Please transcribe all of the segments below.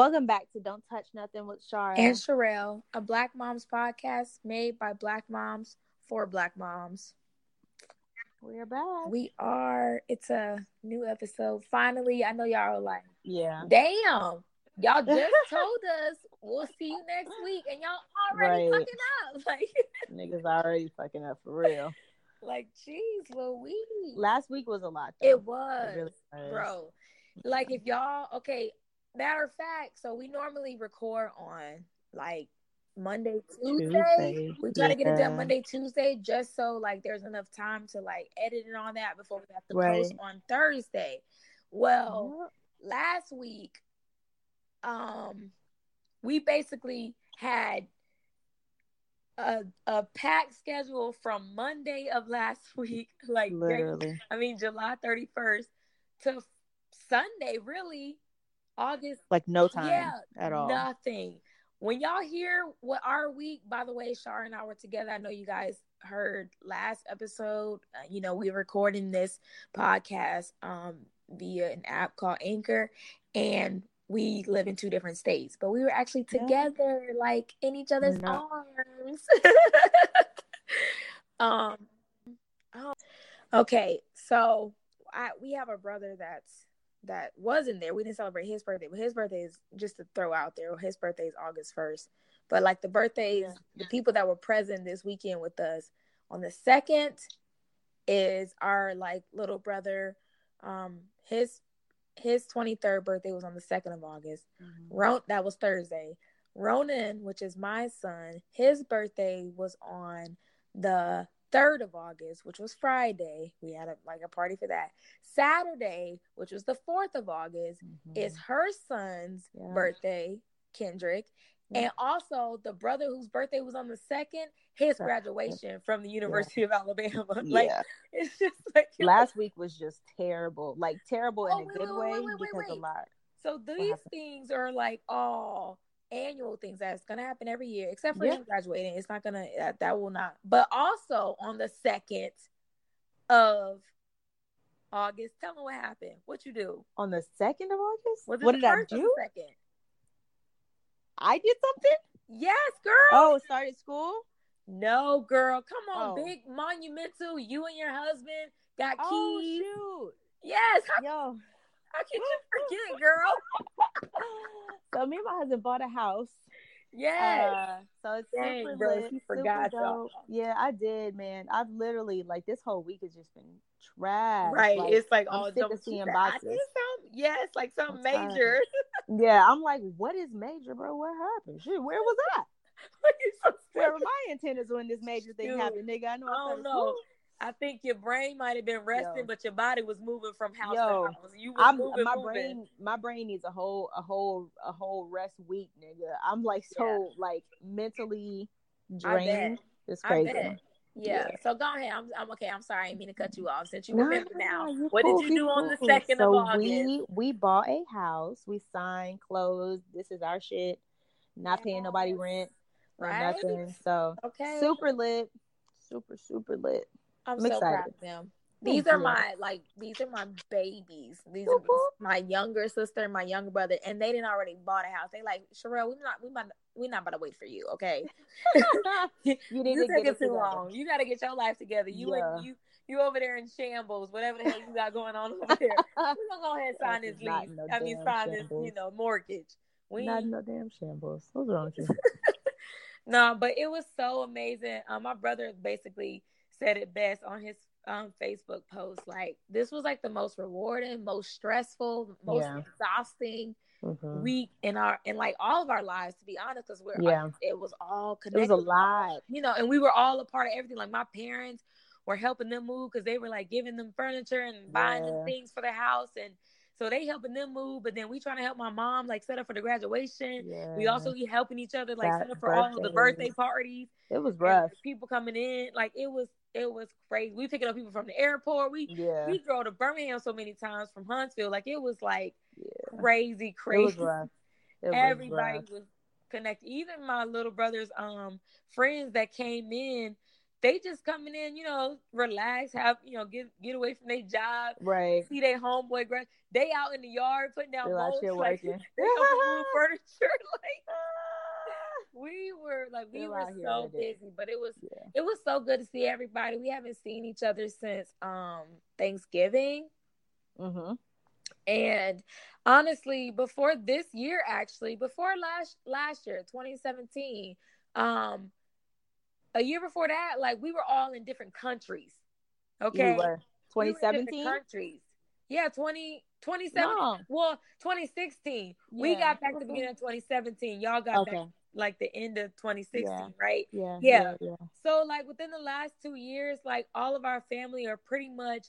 Welcome back to Don't Touch Nothing with Shara and Sherelle, a Black Moms podcast made by Black Moms for Black Moms. We're back. We are. It's a new episode. Finally, I know y'all are like, yeah, damn. Y'all just told us we'll see you next week, and y'all already right. fucking up. Like niggas already fucking up for real. Like, jeez, Louise. Last week was a lot. Though. It was, it really was, bro. Like, if y'all okay, matter of fact, so we normally record on like Monday, Tuesday. Tuesday. We try yeah. to get it done Monday, Tuesday, just so like there's enough time to like edit and all that before we have to right. post on Thursday. Well, last week, um, we basically had a a packed schedule from Monday of last week, like literally. I mean July 31st to Sunday, really. August. Like no time yeah, at all. Nothing. When y'all hear what our week, by the way, Shar and I were together. I know you guys heard last episode. Uh, you know, we recording this podcast um, via an app called Anchor, and we live in two different states, but we were actually together, yeah. like in each other's arms. um. Oh, okay, so I we have a brother that's that wasn't there. We didn't celebrate his birthday, but his birthday is just to throw out there. His birthday is August first. But like the birthdays, the people that were present this weekend with us on the second is our like little brother. Um, his his twenty third birthday was on the second of August. Mm-hmm. Ron that was Thursday. Ronan, which is my son, his birthday was on the 3rd of August, which was Friday, we had a, like a party for that. Saturday, which was the 4th of August, mm-hmm. is her son's yeah. birthday, Kendrick. Yeah. And also the brother whose birthday was on the second, his graduation from the University yeah. of Alabama. like yeah. it's just like last week was just terrible. Like terrible oh, in a wait, good wait, way wait, because a lot. So these things are like all annual things that's gonna happen every year, except for yeah. him graduating. It's not gonna that, that will not. But also on the second of August, tell me what happened. What you do on the second of August? what did I do? Second. I did something. Yes, girl. Oh, started school. No, girl. Come on, oh. big monumental. You and your husband got oh, keys. Shoot. Yes. Yo. How can you forget, girl? so me and my husband bought a house. Yeah. Uh, so it's Dang, super bro, lit, forgot dope. Yeah, I did, man. I've literally like this whole week has just been trash. Right. Like, it's like all sick of seeing boxes. Yes, like something major. yeah, I'm like, what is major, bro? What happened? Shit, where was that? so where were my antennas when this major thing Dude, happened, nigga? I know. I don't know. I think your brain might have been resting, Yo. but your body was moving from house Yo, to house. You were uh, moving, my moving. brain, my brain needs a whole, a whole, a whole rest week, nigga. I'm like so yeah. like mentally drained. It's crazy. Yeah. yeah. So go ahead. I'm, I'm okay. I'm sorry. I didn't mean to cut you off. Since you remember now, what cool, did you do cool. on the second so of August? We we bought a house. We signed, closed. This is our shit. Not paying nobody rent or right? nothing. So okay, super lit. Super super lit. I'm, I'm so excited. proud of them. These are my like these are my babies. These are my younger sister and my younger brother, and they didn't already bought a house. They like Sherelle, we're not we are we're not about to wait for you, okay? you need you to take it too long. You got to get your life together. You yeah. and you you over there in shambles, whatever the hell you got going on over there. We're gonna go ahead and sign this lease. No I mean, sign shambles. this you know mortgage. We not no damn shambles. What's wrong with you? no, but it was so amazing. Um, my brother basically said it best on his um, Facebook post. Like this was like the most rewarding, most stressful, most yeah. exhausting mm-hmm. week in our in like all of our lives. To be honest, because we're yeah, it was all connected. It was a lot, you know, and we were all a part of everything. Like my parents were helping them move because they were like giving them furniture and buying yeah. them things for the house and so they helping them move, but then we trying to help my mom like set up for the graduation. Yeah. We also be helping each other like that set up for birthday. all of the birthday parties. It was rough. People coming in, like it was it was crazy. We picking up people from the airport. We yeah. we drove to Birmingham so many times from Huntsville. Like it was like yeah. crazy, crazy. Was Everybody was, was connected. Even my little brother's um friends that came in they just coming in, you know, relax, have you know, get get away from their job, right? See their homeboy, they out in the yard putting down molds, like working. they furniture, like we were like we were so busy, but it was yeah. it was so good to see everybody. We haven't seen each other since um Thanksgiving. Mm-hmm. And honestly, before this year, actually, before last last year, 2017, um, a year before that, like we were all in different countries. Okay. 2017 we countries. Yeah, 20, 2017. No. Well, 2016. Yeah. We got back to the beginning of 2017. Y'all got okay. back like the end of 2016, yeah. right? Yeah, yeah. Yeah. So like within the last two years, like all of our family are pretty much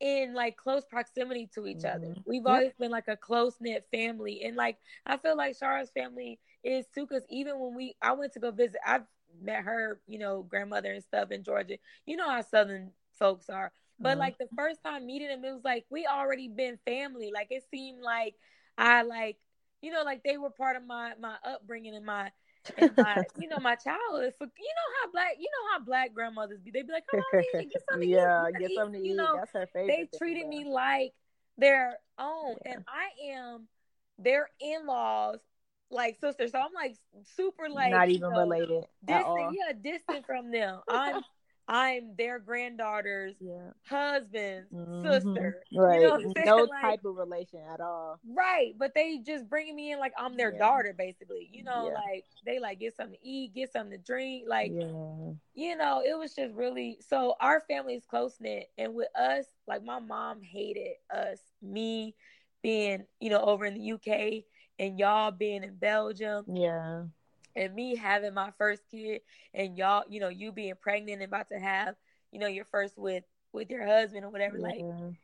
in like close proximity to each mm-hmm. other. We've yep. always been like a close knit family, and like I feel like Shara's family is too. Because even when we, I went to go visit, I've met her, you know, grandmother and stuff in Georgia. You know how Southern folks are. But mm-hmm. like the first time meeting them, it was like we already been family. Like it seemed like I like, you know, like they were part of my my upbringing and my and my, you know, my childhood. For you know how black, you know how black grandmothers be. They be like, oh, "Come on, get something yeah, to eat." get something to you eat. Know, That's her favorite. They treated me like their own, yeah. and I am their in laws like sisters. So I'm like super like not even know, related. Distant, yeah, distant from them. I'm I'm their granddaughter's yeah. husband's mm-hmm. sister. Right. You know no like, type of relation at all. Right. But they just bringing me in like I'm their yeah. daughter, basically. You know, yeah. like they like get something to eat, get something to drink. Like, you know, it was just really so our family is close knit. And with us, like my mom hated us, me being, you know, over in the UK and y'all being in Belgium. Yeah and me having my first kid and y'all you know you being pregnant and about to have you know your first with with your husband or whatever yeah. like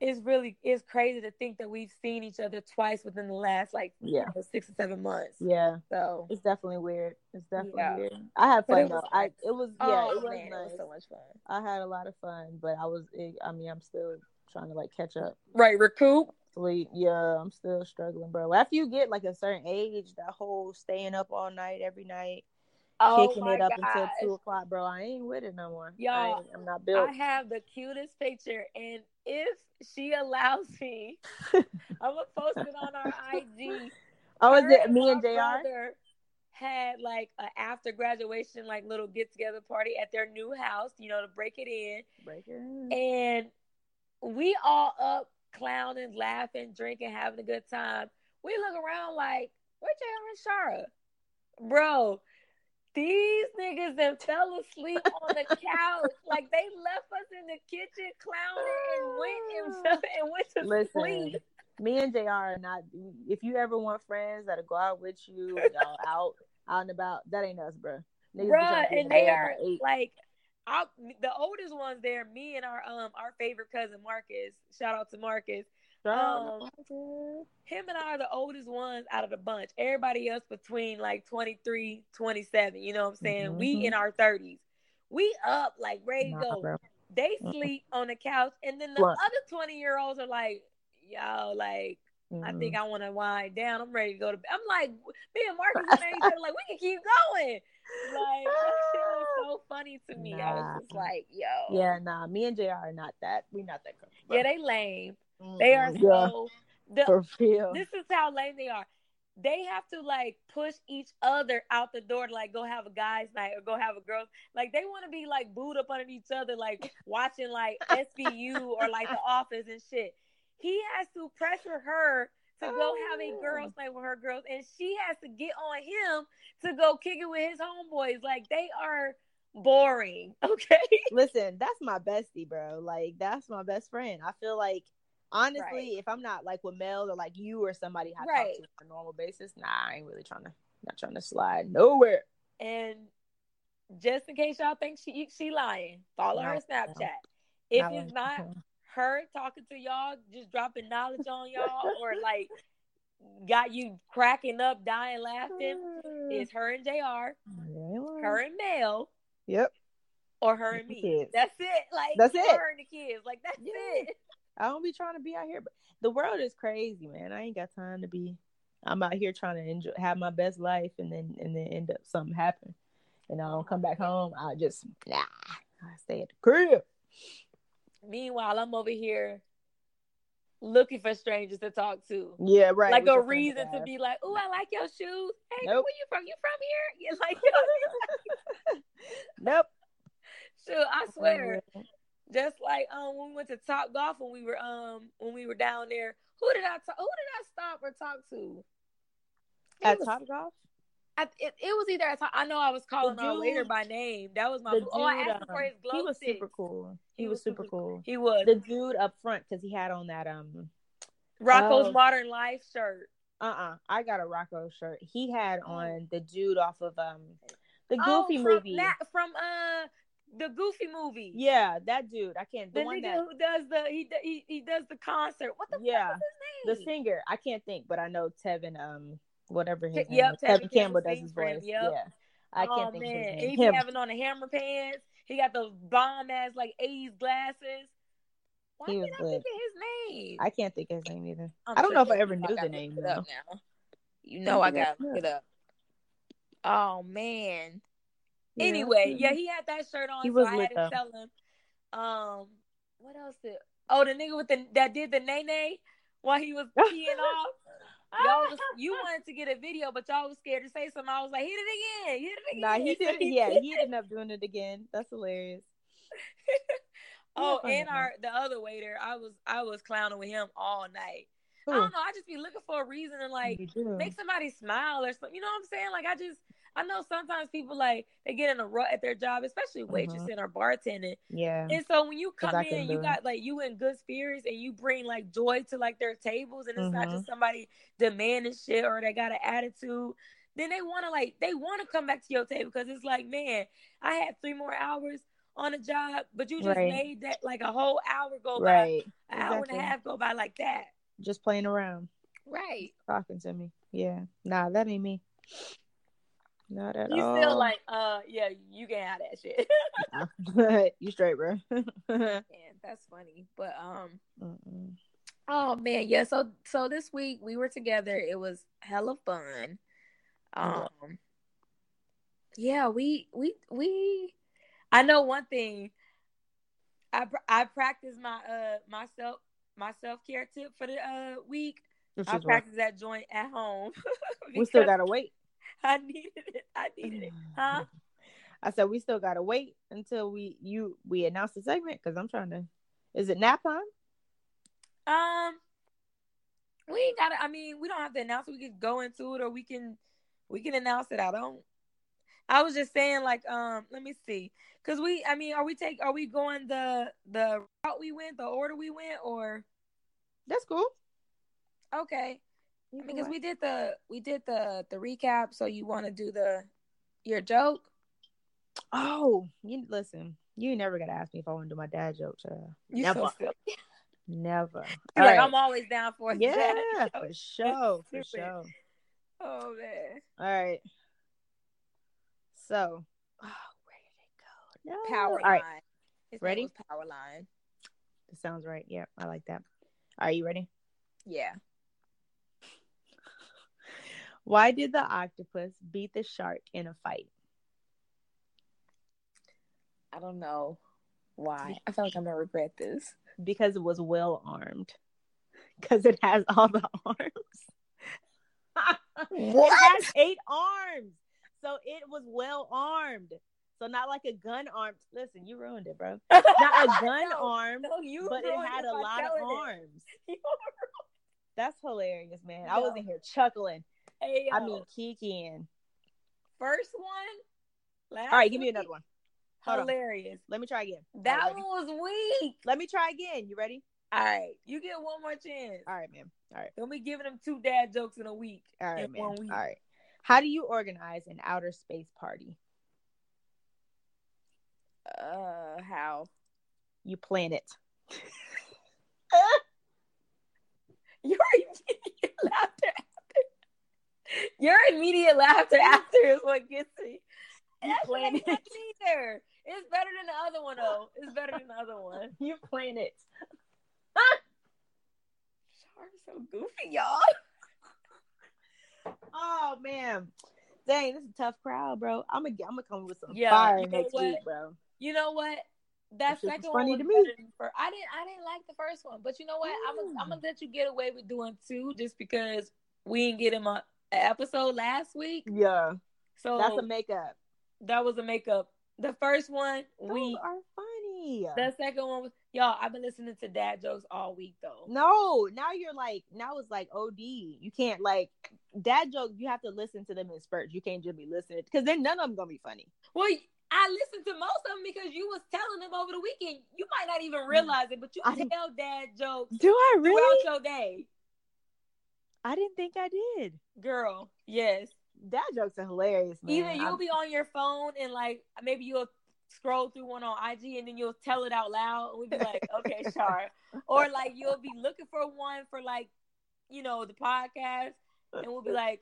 it's really it's crazy to think that we've seen each other twice within the last like yeah. you know, six or seven months. Yeah. So. It's definitely weird. It's definitely yeah. weird. I had fun though. I it was yeah oh, it was man, nice it was so much fun. I had a lot of fun but i was i mean i'm still trying to like catch up. Right recoup sleep. Yeah, I'm still struggling, bro. After you get like a certain age, that whole staying up all night every night, oh kicking it up gosh. until two o'clock, bro. I ain't with it no more. Y'all, I am not built. I have the cutest picture, and if she allows me, I'm gonna post it on our IG. Oh, is it me and Jr. Had like an after graduation like little get together party at their new house, you know, to break it in. Break it in. And we all up clowning, laughing, drinking, having a good time. We look around like, where JR and Shara? Bro, these niggas then fell asleep on the couch. like they left us in the kitchen clowning and went and, went to Listen, sleep. Me and JR are not if you ever want friends that'll go out with you, y'all out out and about, that ain't us, bro. Niggas Bruh, and they are like I, the oldest ones there, me and our um our favorite cousin Marcus. Shout out to Marcus. Um, him and I are the oldest ones out of the bunch. Everybody else between like 23, 27. You know what I'm saying? Mm-hmm. We in our 30s. We up like ready to go. Bro. They sleep on the couch, and then the what? other 20 year olds are like, yo, like Mm-hmm. I think I want to wind down. I'm ready to go to bed. I'm like, me and Marcus and like, we can keep going. Like, that shit was so funny to me. Nah. I was just like, yo. Yeah, nah, me and JR are not that. We not that Yeah, they lame. Mm-hmm. They are so. The, For real. This is how lame they are. They have to like push each other out the door to like go have a guys' night or go have a girls. Like they want to be like booed up under each other, like watching like SVU or like The Office and shit he has to pressure her to go have a girls' oh. night with her girls, and she has to get on him to go kick it with his homeboys. Like they are boring. Okay. Listen, that's my bestie, bro. Like that's my best friend. I feel like honestly, right. if I'm not like with Mel or like you or somebody I right. talk to on a normal basis, nah, I ain't really trying to not trying to slide nowhere. And just in case y'all think she she lying, follow her Snapchat. No. If not it's not her talking to y'all, just dropping knowledge on y'all, or like got you cracking up, dying, laughing, is her and Jr. Oh, her and Mel. Yep. Or her and me. Kids. That's it. Like that's it. Her and the kids. Like that's yeah. it. I don't be trying to be out here, but the world is crazy, man. I ain't got time to be. I'm out here trying to enjoy, have my best life, and then and then end up something happen. and I don't come back home, I just nah, I stay at the crib. Meanwhile, I'm over here looking for strangers to talk to. Yeah, right. Like a reason to be like, "Oh, I like your shoes. Hey, nope. where you from? You from here? You like Nope. Shoot, I swear. Just like um when we went to Top Golf when we were um when we were down there, who did I talk? Who did I stop or talk to? At Top Golf. I, it, it was either at, I know I was calling our waiter by name. That was my. Dude, oh, I asked him for his glow He was super cool. He, he was, was, super cool. He was the dude up front because he had on that um Rocko's uh, Modern Life shirt. Uh uh-uh. uh I got a Rocko shirt. He had oh. on the dude off of um the oh, Goofy oh, from movie that, from uh the Goofy movie. Yeah, that dude. I can't. The, the one that who does the he he he does the concert. What the yeah the singer. I can't think, but I know Tevin. Um, whatever his yep, name. Is. Tevin, Tevin Campbell does his voice. Yep. Yeah, I can't oh, think man. of his name. He be having on the hammer pants. He got the bomb ass like '80s glasses. Why he was I think his name? I can't think of his name either. I'm I do not know if I ever knew the name. Though. Now. You know I gotta look it up. Oh man. Yeah. Anyway, yeah, he had that shirt on, he so I had to tell him. Um, what else did? Oh, the nigga with the that did the nay nay while he was peeing off. Y'all was, you wanted to get a video, but y'all was scared to say something. I was like, hit it again, hit it again. Nah, he did. Yeah, he ended up doing it again. That's hilarious. oh, and our the other waiter, I was I was clowning with him all night. Ooh. I don't know. I just be looking for a reason to like make somebody smile or something. You know what I'm saying? Like I just I know sometimes people like they get in a rut at their job, especially waitressing mm-hmm. or bartending. Yeah. And so when you come in, you got like you in good spirits and you bring like joy to like their tables, and it's mm-hmm. not just somebody demanding shit or they got an attitude. Then they want to like they want to come back to your table because it's like, man, I had three more hours on a job, but you just right. made that like a whole hour go right. by, an exactly. hour and a half go by like that. Just playing around. Right. Talking to me. Yeah. Nah, that ain't me. Not at you all. You still like, uh, yeah, you can have that shit. you straight, bro. man, that's funny. But um, Mm-mm. oh man, yeah. So so this week we were together. It was hella fun. Um, yeah, we we we. I know one thing. I I practice my uh myself my self care tip for the uh week. I practice that joint at home. we still gotta wait. I needed it. I needed it. Huh? I said we still gotta wait until we you we announce the segment because I'm trying to. Is it nap time? Um, we ain't gotta. I mean, we don't have to announce. It. We can go into it, or we can we can announce it. I don't. I was just saying, like, um, let me see, because we. I mean, are we take? Are we going the the route we went, the order we went, or? That's cool. Okay because we did the we did the the recap. So you want to do the your joke? Oh, you listen. You never gotta ask me if I want to do my dad joke. Child. You never. So never. like right. I'm always down for it. Yeah, for sure, for sure. Oh man. All right. So, oh, where did it go? No. Power All right. line. His ready? Power line. That sounds right. Yeah, I like that. Are you ready? Yeah. Why did the octopus beat the shark in a fight? I don't know why. I feel like I'm gonna regret this. Because it was well armed. Because it has all the arms. what? It has eight arms. So it was well armed. So not like a gun arm. Listen, you ruined it, bro. Not a gun no, arm, no, you but it had a lot of arms. That's hilarious, man. No. I was in here chuckling. Hey, I mean, Kikiing. First one. All right, give me another one. Hold hilarious. On. Let me try again. That right, one was weak. Let me try again. You ready? All right, you get one more chance. All right, man. All right. Don't be giving them two dad jokes in a week. All right, week. All right. How do you organize an outer space party? Uh, how? You plan it. You're laughter your immediate laughter after is what gets me. You plan it. Either. It's better than the other one, though. It's better than the other one. You plan it. So goofy, y'all. Oh man. dang, this is a tough crowd, bro. I'm gonna I'm gonna come with some yeah, fire you know next what? week, bro. You know what? That second one was to me. For, I didn't I didn't like the first one, but you know what? Mm. I'm gonna I'm gonna let you get away with doing two just because we didn't get him a, a episode last week. Yeah. So that's a makeup. That was a makeup. The first one Those we are funny. The second one was y'all. I've been listening to dad jokes all week though. No, now you're like now it's like OD. You can't like dad jokes. You have to listen to them in spurts. You can't just be listening because then none of them gonna be funny. Well, I listened to most of them because you was telling them over the weekend. You might not even mm. realize it, but you I tell dad jokes. Do I really? Throughout your day. I didn't think I did. Girl, yes. That jokes are hilarious, man. Either you'll I'm... be on your phone and like maybe you'll scroll through one on IG and then you'll tell it out loud and we'll be like, okay, sure. Or like you'll be looking for one for like, you know, the podcast and we'll be like,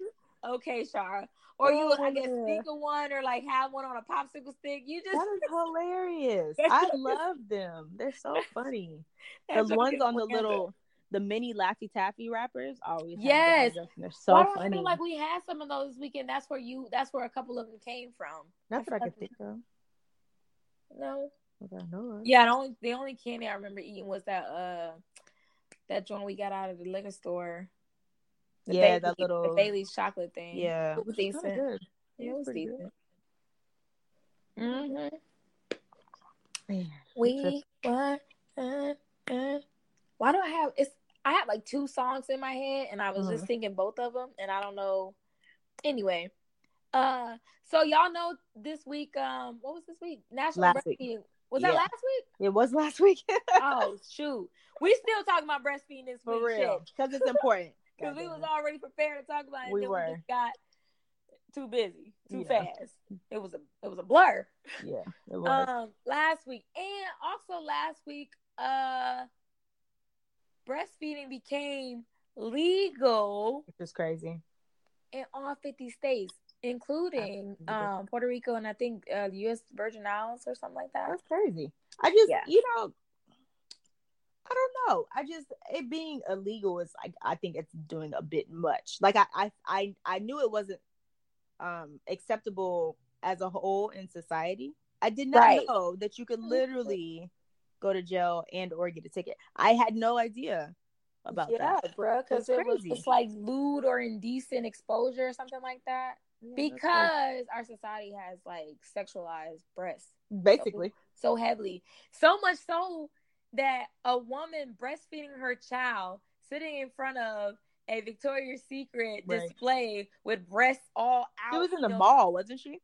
okay, Shara. Or you, oh, I guess, think of one or like have one on a popsicle stick. You just that is hilarious. I love them. They're so funny. the ones on the little, the mini Laffy Taffy wrappers always. Yes, they're so Why funny. I feel like we had some of those this weekend. That's where you. That's where a couple of them came from. That's what I could think of. No. No. Yeah, the only the only candy I remember eating was that uh that joint we got out of the liquor store. The yeah, Bailey, that little the Bailey's chocolate thing. Yeah, it was decent. Good. Yeah, it was decent. Mm-hmm. Man, we what? Uh, uh. Why do I have? It's I had like two songs in my head, and I was mm-hmm. just thinking both of them, and I don't know. Anyway, uh, so y'all know this week. Um, what was this week? National last Breastfeeding. Week. Was yeah. that last week? It was last week. oh shoot, we still talking about breastfeeding this For week, real, because it's important because we was already prepared to talk about it. We were. We just got too busy, too yeah. fast. It was a it was a blur. Yeah, it was. Um, last week and also last week, uh, breastfeeding became legal, which is crazy, in all fifty states, including um Puerto Rico and I think uh, the U.S. Virgin Islands or something like that. That's crazy. I just, yeah. you know, I don't know. I just it being illegal is like I think it's doing a bit much. Like I I I, I knew it wasn't um acceptable as a whole in society. I did not right. know that you could literally go to jail and or get a ticket. I had no idea about yeah, that. bro, because it was it's like lewd or indecent exposure or something like that. Yeah, because our society has like sexualized breasts basically so, so heavily, so much so that a woman breastfeeding her child sitting in front of a Victoria's Secret right. display with breasts all out. She was in the know. mall, wasn't she?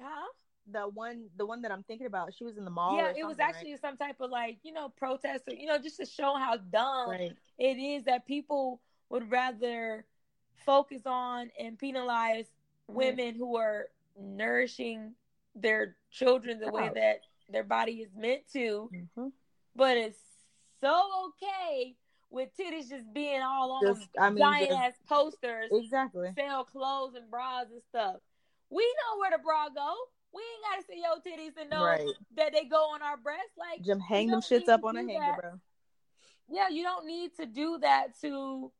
Huh? The one, the one that I'm thinking about, she was in the mall. Yeah, it was actually right? some type of like, you know, protest, or, you know, just to show how dumb right. it is that people would rather focus on and penalize women who are nourishing their children the way that their body is meant to. Mm-hmm but it's so okay with titties just being all on just, I mean, giant just, ass posters. Exactly. Sell clothes and bras and stuff. We know where the bra go. We ain't gotta see your titties and know right. that they go on our breasts. Like just hang them shits up on a hanger, that. bro. Yeah, you don't need to do that to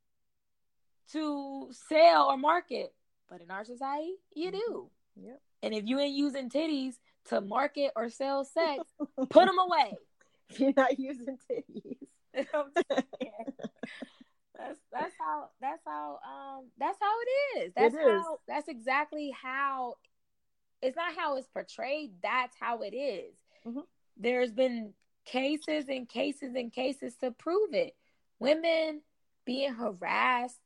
to sell or market. But in our society, you mm-hmm. do. Yep. And if you ain't using titties to market or sell sex, put them away. if you're not using titties. that's that's how that's how um that's how it is. That's it is. how that's exactly how it's not how it's portrayed, that's how it is. Mm-hmm. There's been cases and cases and cases to prove it. Women being harassed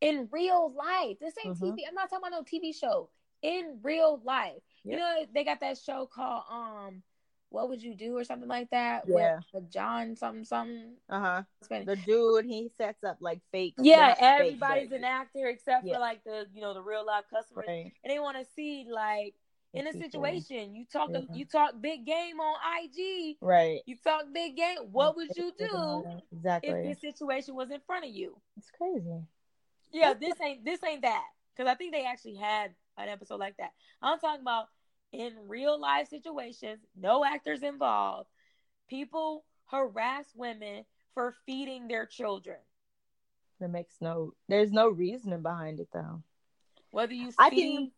in real life. This ain't mm-hmm. TV. I'm not talking about no TV show. In real life. Yep. You know, they got that show called um what would you do or something like that? Yeah, with John something something. Uh huh. The dude he sets up like fake. Yeah, everybody's fake an actor except yeah. for like the you know the real life customers, right. and they want to see like in a situation you talk yeah. Mm-hmm. you talk big game on IG, right? You talk big game. What would you do exactly if this situation was in front of you? It's crazy. Yeah, this ain't this ain't that because I think they actually had an episode like that. I'm talking about in real life situations, no actors involved, people harass women for feeding their children. That makes no there's no reasoning behind it though. Whether you I can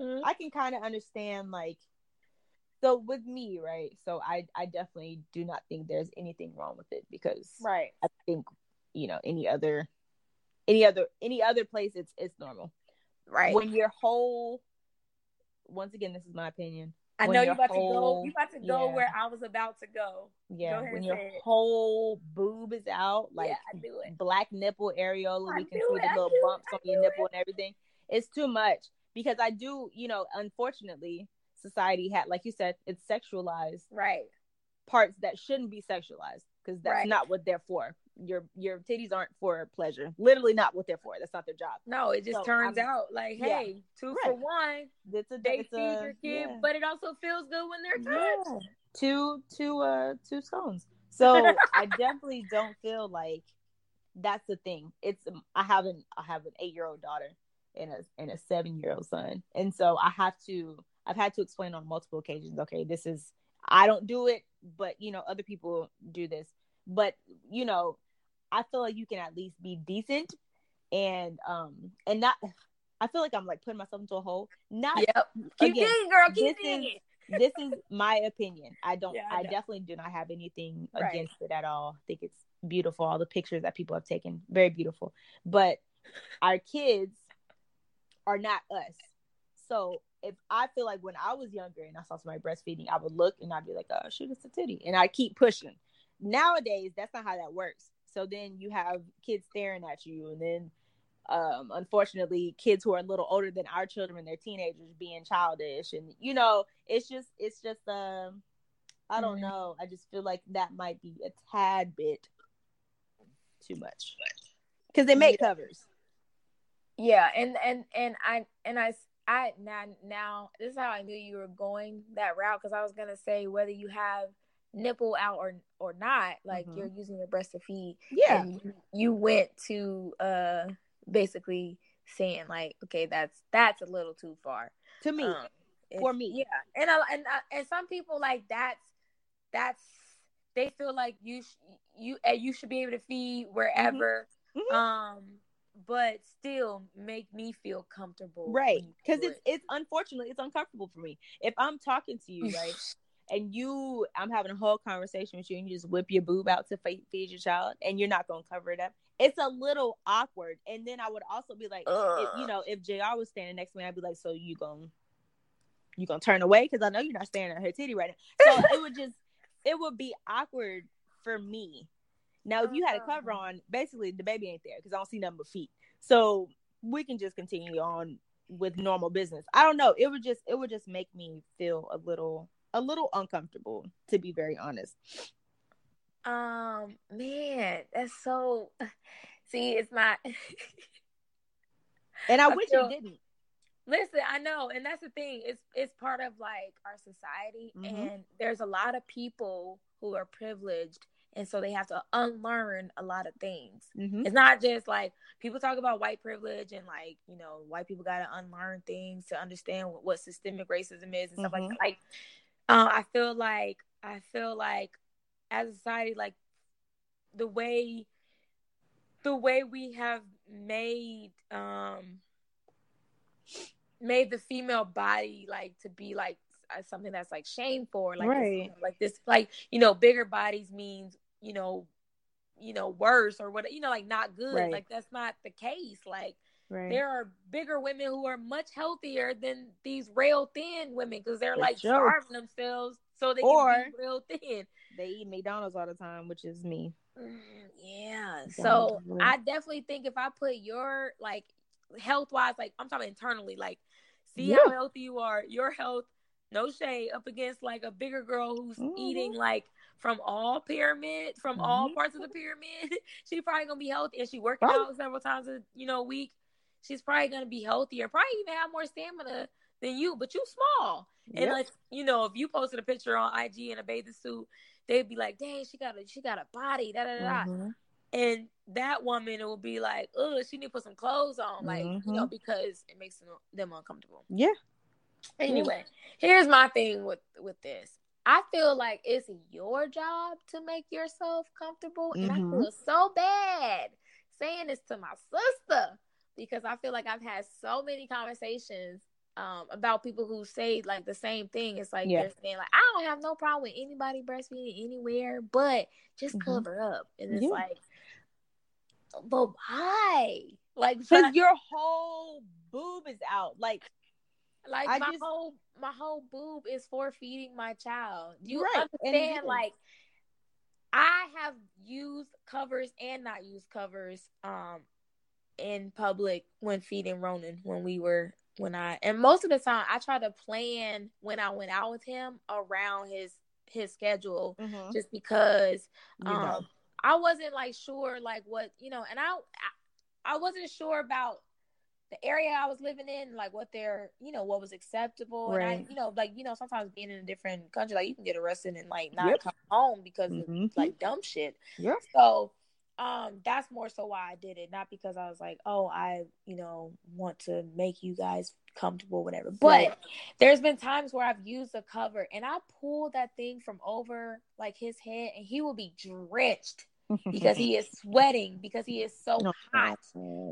mm-hmm. I can kind of understand like so with me, right? So I I definitely do not think there's anything wrong with it because right. I think you know any other any other any other place it's it's normal. Right. When your whole once again, this is my opinion. I know you're about whole, to go. You about to go yeah. where I was about to go. Yeah, go when your whole boob is out, like yeah, it. black nipple areola, I we can see it. the little bumps on your nipple it. and everything. It's too much because I do, you know, unfortunately, society had, like you said, it's sexualized. Right. Parts that shouldn't be sexualized because that's right. not what they're for. Your your titties aren't for pleasure. Literally not what they're for. That's not their job. No, it just so, turns I'm, out like, hey, yeah. two right. for one. It's a, they it's feed a, your kid, yeah. but it also feels good when they're touched. Yeah. Two two uh two scones. So I definitely don't feel like that's the thing. It's I have an I have an eight year old daughter and a and a seven year old son, and so I have to I've had to explain on multiple occasions. Okay, this is I don't do it, but you know other people do this. But you know, I feel like you can at least be decent and um and not. I feel like I'm like putting myself into a hole. Not yep. Keep again, digging, girl. Keep digging. this is my opinion. I don't. Yeah, I, I definitely do not have anything right. against it at all. I think it's beautiful. All the pictures that people have taken, very beautiful. But our kids are not us. So if I feel like when I was younger and I saw somebody breastfeeding, I would look and I'd be like, oh, shoot, it's a titty. And I keep pushing. Nowadays, that's not how that works. So then you have kids staring at you. And then, um, unfortunately, kids who are a little older than our children, they're teenagers being childish. And, you know, it's just, it's just, um, I don't mm-hmm. know. I just feel like that might be a tad bit too much because they make yeah. covers. Yeah, and and and I and I I now now this is how I knew you were going that route because I was gonna say whether you have nipple out or or not, like mm-hmm. you're using your breast to feed. Yeah, you, you went to uh basically saying like, okay, that's that's a little too far to me. Um, for me, yeah, and uh, and uh, and some people like that's that's they feel like you sh- you uh, you should be able to feed wherever. Mm-hmm. Mm-hmm. Um but still make me feel comfortable. Right. Because it's it's unfortunately it's uncomfortable for me. If I'm talking to you, right, and you I'm having a whole conversation with you and you just whip your boob out to feed, feed your child and you're not gonna cover it up, it's a little awkward. And then I would also be like, if, you know, if JR was standing next to me, I'd be like, so you gonna you gonna turn away because I know you're not staring at her titty right now. So it would just it would be awkward for me now, if you had a cover uh-huh. on, basically the baby ain't there because I don't see nothing but feet. So we can just continue on with normal business. I don't know. It would just it would just make me feel a little a little uncomfortable, to be very honest. Um, man, that's so. See, it's not. and I, I wish feel... it didn't. Listen, I know, and that's the thing. It's it's part of like our society, mm-hmm. and there's a lot of people who are privileged and so they have to unlearn a lot of things. Mm-hmm. It's not just like people talk about white privilege and like you know white people got to unlearn things to understand what, what systemic racism is and stuff mm-hmm. like that. Like, uh, I feel like I feel like as a society, like the way the way we have made um made the female body like to be like something that's like shameful like right. this, like this like you know bigger bodies means you know, you know, worse or what, you know, like not good. Right. Like that's not the case. Like right. there are bigger women who are much healthier than these real thin women because they're like starving themselves so they or can be real thin. They eat McDonald's all the time, which is me. Mm, yeah. So I definitely think if I put your like health wise, like I'm talking internally, like see yeah. how healthy you are, your health, no shade, up against like a bigger girl who's mm-hmm. eating like from all pyramid, from mm-hmm. all parts of the pyramid. she probably gonna be healthy, and she working out several times a you know week. She's probably gonna be healthier, probably even have more stamina than you, but you small. Yep. And like you know, if you posted a picture on IG in a bathing suit, they'd be like, "Dang, she got a she got a body." Da da da. Mm-hmm. And that woman, it will be like, "Oh, she need to put some clothes on," like mm-hmm. you know, mm-hmm. because it makes them, them uncomfortable. Yeah. Anyway, yeah. here's my thing with with this. I feel like it's your job to make yourself comfortable. And mm-hmm. I feel so bad saying this to my sister because I feel like I've had so many conversations um, about people who say like the same thing. It's like yeah. they're saying like I don't have no problem with anybody breastfeeding anywhere, but just mm-hmm. cover up. And it's yeah. like, but why? Like because your whole boob is out. Like, like I my just... whole my whole boob is for feeding my child. You right. understand? And like, I have used covers and not used covers um in public when feeding Ronan when we were when I and most of the time I try to plan when I went out with him around his his schedule mm-hmm. just because um you know. I wasn't like sure like what you know and I, I I wasn't sure about the area I was living in, like what their, you know, what was acceptable. Right. And I, you know, like, you know, sometimes being in a different country, like you can get arrested and like not yep. come home because mm-hmm. of like dumb shit. Yeah. So um that's more so why I did it, not because I was like, oh, I, you know, want to make you guys comfortable, whatever. But right. there's been times where I've used a cover and I pulled that thing from over like his head and he will be drenched because he is sweating because he is so oh, hot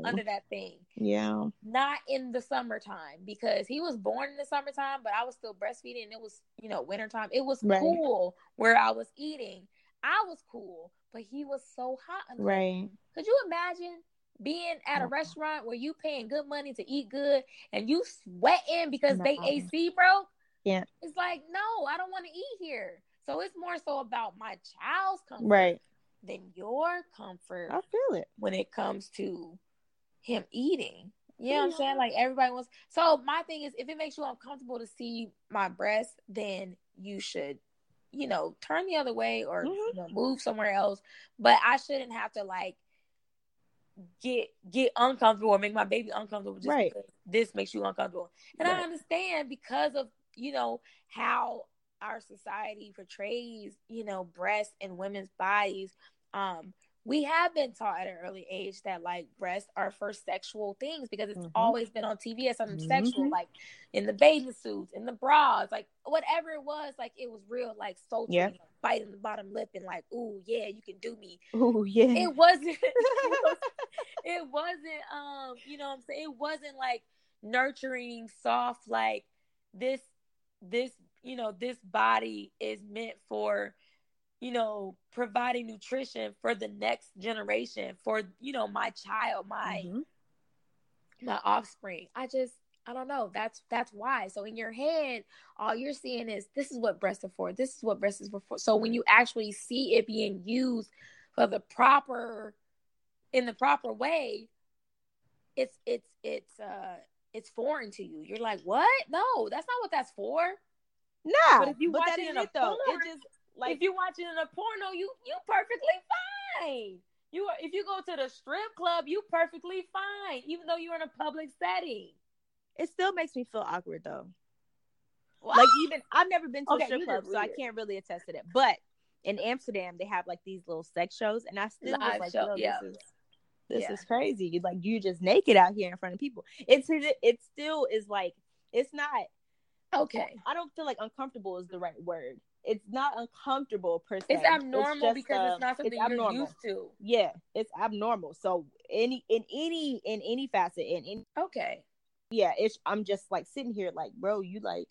under that thing. Yeah. Not in the summertime because he was born in the summertime, but I was still breastfeeding and it was, you know, wintertime. It was right. cool where I was eating. I was cool, but he was so hot. Under. Right. Could you imagine being at a oh. restaurant where you paying good money to eat good and you sweating because no. they AC broke? Yeah. It's like, no, I don't want to eat here. So it's more so about my child's comfort. Right than your comfort. I feel it when it comes to him eating. You know what I'm saying? Like everybody wants. So my thing is, if it makes you uncomfortable to see my breast, then you should, you know, turn the other way or mm-hmm. you know, move somewhere else. But I shouldn't have to like get get uncomfortable or make my baby uncomfortable just right. because this makes you uncomfortable. And right. I understand because of you know how our society portrays, you know, breasts and women's bodies um we have been taught at an early age that like breasts are for sexual things because it's mm-hmm. always been on TV as something mm-hmm. sexual, like in the bathing suits, in the bras, like whatever it was, like it was real, like so yeah. like, biting the bottom lip and like, ooh yeah, you can do me. Ooh yeah. It wasn't. it, was, it wasn't. Um, you know, what I'm saying it wasn't like nurturing, soft, like this, this, you know, this body is meant for you know, providing nutrition for the next generation, for you know, my child, my mm-hmm. my offspring. I just I don't know. That's that's why. So in your head, all you're seeing is this is what breasts are for. This is what breasts is for. So when you actually see it being used for the proper in the proper way, it's it's it's uh it's foreign to you. You're like, what? No, that's not what that's for. Nah, but if you but watch it in a though, porn, it just like if you're watching in a porno, you you perfectly fine. You are, if you go to the strip club, you perfectly fine, even though you're in a public setting. It still makes me feel awkward though. Like even I've never been to okay, a strip club, so I can't really attest to that. But in Amsterdam, they have like these little sex shows, and I still Live was like, show, yeah. this is this yeah. is crazy. Like you just naked out here in front of people. It's it still is like it's not okay. I don't feel like uncomfortable is the right word it's not uncomfortable per se. It's abnormal it's because uh, it's not something it's you're used to. Yeah, it's abnormal. So any in any in any facet in any okay. Yeah, it's I'm just like sitting here like, bro, you like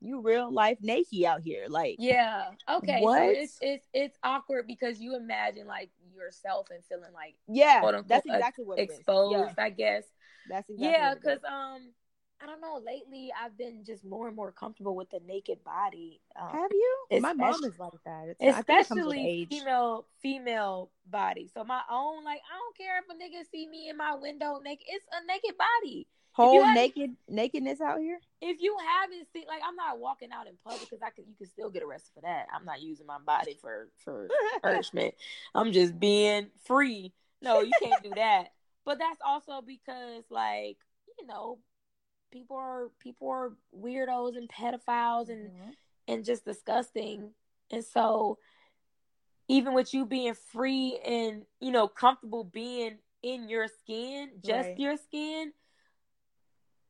you real life naked out here. Like Yeah. Okay. What? So it's it's it's awkward because you imagine like yourself and feeling like yeah, that's exactly what exposed, yeah. I guess. That's exactly yeah, because um I don't know. Lately, I've been just more and more comfortable with the naked body. Um, Have you? My mom is like that. It's, especially female female body. So my own, like, I don't care if a nigga see me in my window naked. It's a naked body. Whole naked nakedness out here. If you haven't seen, like, I'm not walking out in public because I could. You can still get arrested for that. I'm not using my body for for punishment. I'm just being free. No, you can't do that. But that's also because, like, you know, people are people are weirdos and pedophiles and mm-hmm. and just disgusting. And so even with you being free and you know comfortable being in your skin, just right. your skin,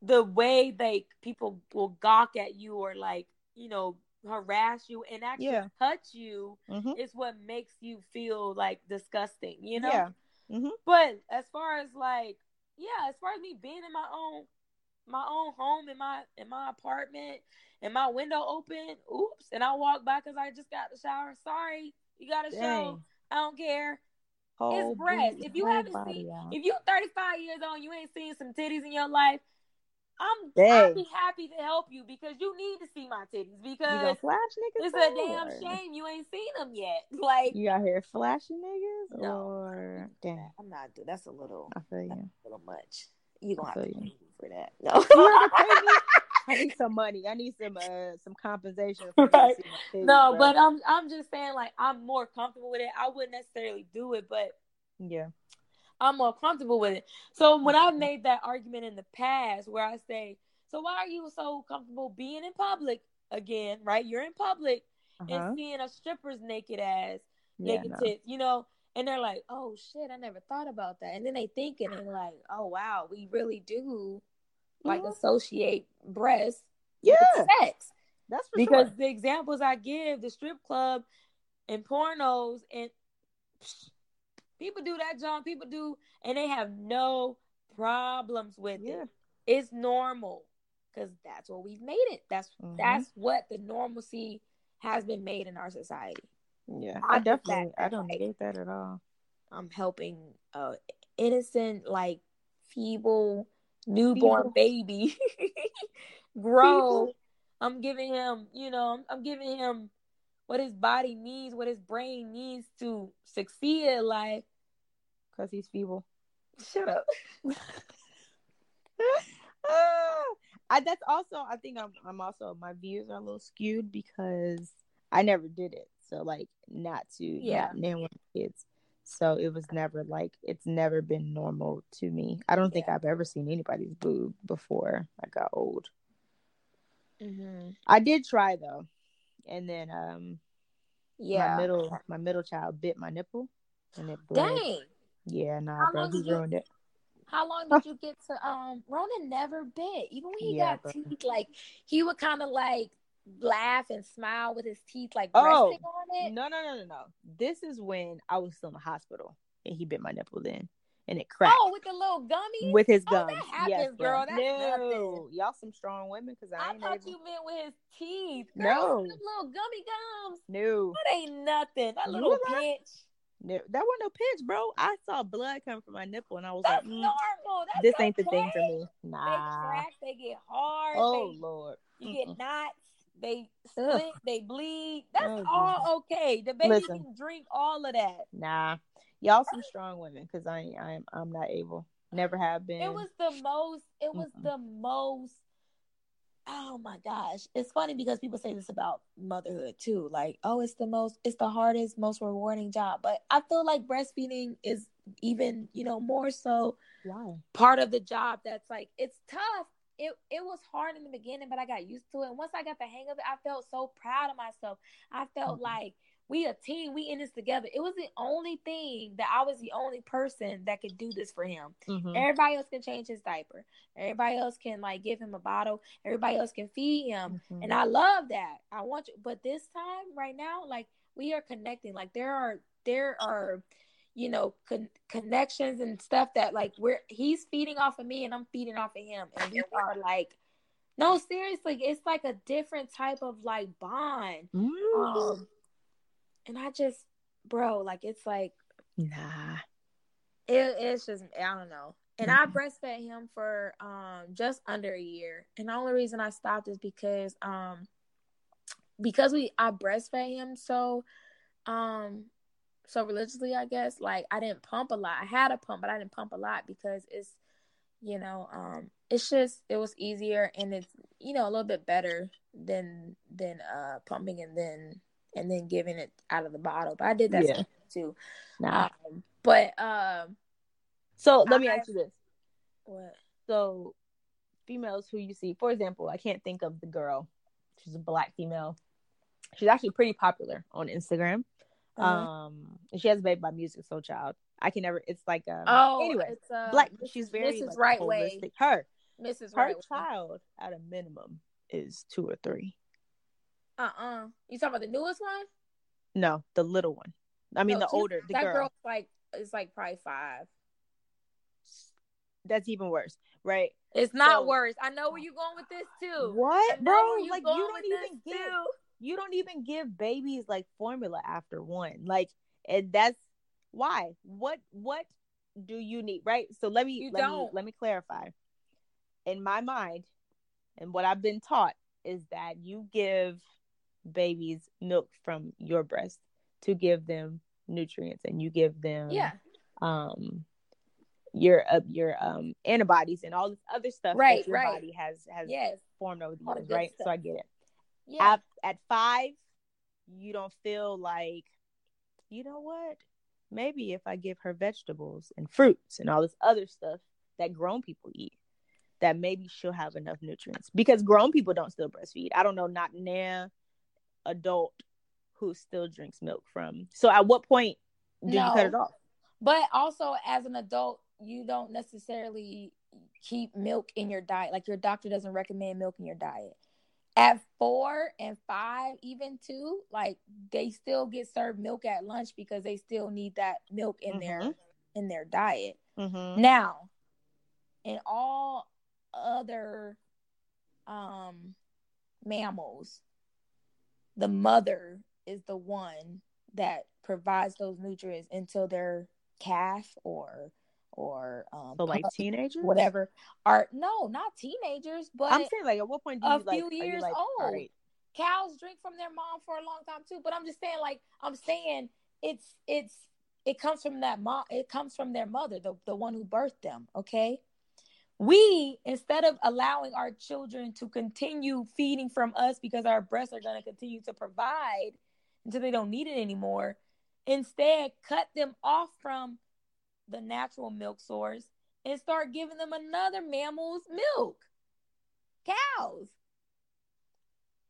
the way they people will gawk at you or like, you know, harass you and actually yeah. touch you mm-hmm. is what makes you feel like disgusting, you know? Yeah. Mm-hmm. But as far as like, yeah, as far as me being in my own my own home in my in my apartment and my window open, oops, and I walk by because I just got the shower. Sorry, you got to show. I don't care. Whole it's breast. If you haven't seen, out. if you're 35 years old, you ain't seen some titties in your life. I'm I'll be happy to help you because you need to see my titties because you flash niggas it's a damn shame you ain't seen them yet. Like you out here flashing niggas no, or damn, I'm not. That's a little. I feel you. A little much. You gonna have to pay for that. No. I need some money. I need some uh some compensation. right. no, bro. but I'm I'm just saying like I'm more comfortable with it. I wouldn't necessarily do it, but yeah. I'm more comfortable with it. So when I've made that argument in the past where I say, So why are you so comfortable being in public again, right? You're in public uh-huh. and seeing a stripper's naked ass, yeah, naked no. tits, you know, and they're like, Oh shit, I never thought about that. And then they thinking and like, Oh wow, we really do like mm-hmm. associate breasts yeah. sex. That's because sure. the examples I give, the strip club and pornos and psh, people do that, John. People do, and they have no problems with yeah. it. It's normal because that's what we've made it. That's mm-hmm. that's what the normalcy has been made in our society. Yeah, I, I definitely I don't negate that at all. I'm helping uh innocent, like feeble newborn baby grow. I'm giving him, you know, I'm, I'm giving him what his body needs, what his brain needs to succeed in life. Cause he's feeble. Shut up. I that's also I think I'm I'm also my views are a little skewed because I never did it. So like not to yeah name kids. So it was never like it's never been normal to me. I don't think I've ever seen anybody's boob before I got old. Mm-hmm. I did try though, and then um, yeah, my middle my middle child bit my nipple, and it bled. Dang. Yeah, nah, how bro, he ruined you, it. How long did you get to um? Ronan never bit. Even when he yeah, got bro. teeth, like he would kind of like laugh and smile with his teeth like oh, resting on it? No, no, no, no, no. This is when I was still in the hospital and he bit my nipple then. And it cracked. Oh, with the little gummy? With his gum. Oh, that happens, yes, girl. That's no. nothing. Y'all some strong women because I, I thought able... you meant with his teeth. Girl, no. little gummy gums. No. That ain't nothing. That little pinch. No, that wasn't no pinch, bro. I saw blood come from my nipple, and I was That's like, mm, "Normal. That's this okay. ain't the thing for me." Nah. They crack. They get hard. Oh they, lord. You Mm-mm. get knots they split, Ugh. they bleed. That's all okay. The baby Listen, can drink all of that. Nah, y'all some strong women because I I'm I'm not able. Never have been. It was the most. It was Mm-mm. the most. Oh my gosh, it's funny because people say this about motherhood too. Like, oh, it's the most, it's the hardest, most rewarding job. But I feel like breastfeeding is even, you know, more so. Why? Part of the job that's like it's tough it it was hard in the beginning, but I got used to it. And once I got the hang of it, I felt so proud of myself. I felt mm-hmm. like we a team, we in this together. It was the only thing that I was the only person that could do this for him. Mm-hmm. Everybody else can change his diaper. Everybody else can like give him a bottle. Everybody else can feed him. Mm-hmm. And I love that. I want you but this time right now, like we are connecting. Like there are there are you know con- connections and stuff that like we're he's feeding off of me and I'm feeding off of him. And we are like no seriously it's like a different type of like bond. Mm. um, and I just bro like it's like nah. It, it's just I don't know. And mm-hmm. I breastfed him for um just under a year. And the only reason I stopped is because um because we I breastfed him. So um so religiously, I guess. Like I didn't pump a lot. I had a pump, but I didn't pump a lot because it's, you know, um, it's just it was easier and it's you know a little bit better than than uh pumping and then and then giving it out of the bottle. But I did that yeah. too. Nah. Um, but um, so let me ask you this: What? So females who you see, for example, I can't think of the girl. She's a black female. She's actually pretty popular on Instagram. Uh-huh. Um, she has a baby by Musiq Soulchild. I can never. It's like um. Oh, anyway, it's uh, black. She's very Mrs. Like, right holistic. way. Her, Mrs. Her right child way. at a minimum is two or three. Uh uh-uh. uh You talking about the newest one? No, the little one. I mean, no, the older. The that girl. girl's like is like probably five. That's even worse, right? It's not so, worse. I know where you're going with this too. What, bro? Like you don't even give too. You don't even give babies like formula after one. Like and that's why. What what do you need? Right. So let me you let don't. me let me clarify. In my mind, and what I've been taught is that you give babies milk from your breast to give them nutrients and you give them yeah um your uh, your um antibodies and all this other stuff right, that your right. body has has yes. formed over the years, right? Stuff. So I get it. Yeah. At, five, you don't feel like, you know what? Maybe if I give her vegetables and fruits and all this other stuff that grown people eat, that maybe she'll have enough nutrients. Because grown people don't still breastfeed. I don't know, not now adult who still drinks milk from. So at what point do no. you cut it off? But also as an adult, you don't necessarily keep milk in your diet. Like your doctor doesn't recommend milk in your diet. At four and five, even two, like they still get served milk at lunch because they still need that milk in mm-hmm. their in their diet. Mm-hmm. Now, in all other um mammals, the mother is the one that provides those nutrients until their calf or or um, so like teenagers, whatever. Are no, not teenagers, but I'm saying like at what point do you a like, few years like, old? Right. Cows drink from their mom for a long time too, but I'm just saying like I'm saying it's it's it comes from that mom. It comes from their mother, the the one who birthed them. Okay. We, instead of allowing our children to continue feeding from us because our breasts are going to continue to provide until they don't need it anymore, instead cut them off from the natural milk source and start giving them another mammal's milk. Cows.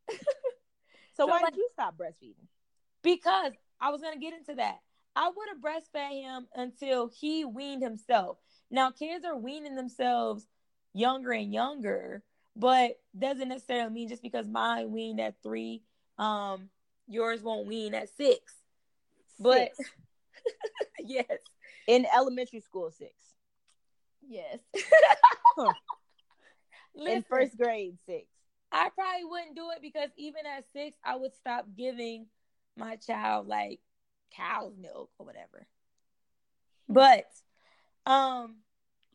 so, so, why like, did you stop breastfeeding? Because I was gonna get into that. I would have breastfed him until he weaned himself. Now kids are weaning themselves younger and younger, but doesn't necessarily mean just because mine weaned at three, um, yours won't wean at six. But yes, in elementary school, six. Yes. huh. Listen, in first grade, six. I probably wouldn't do it because even at six, I would stop giving my child like cow's milk or whatever. But um,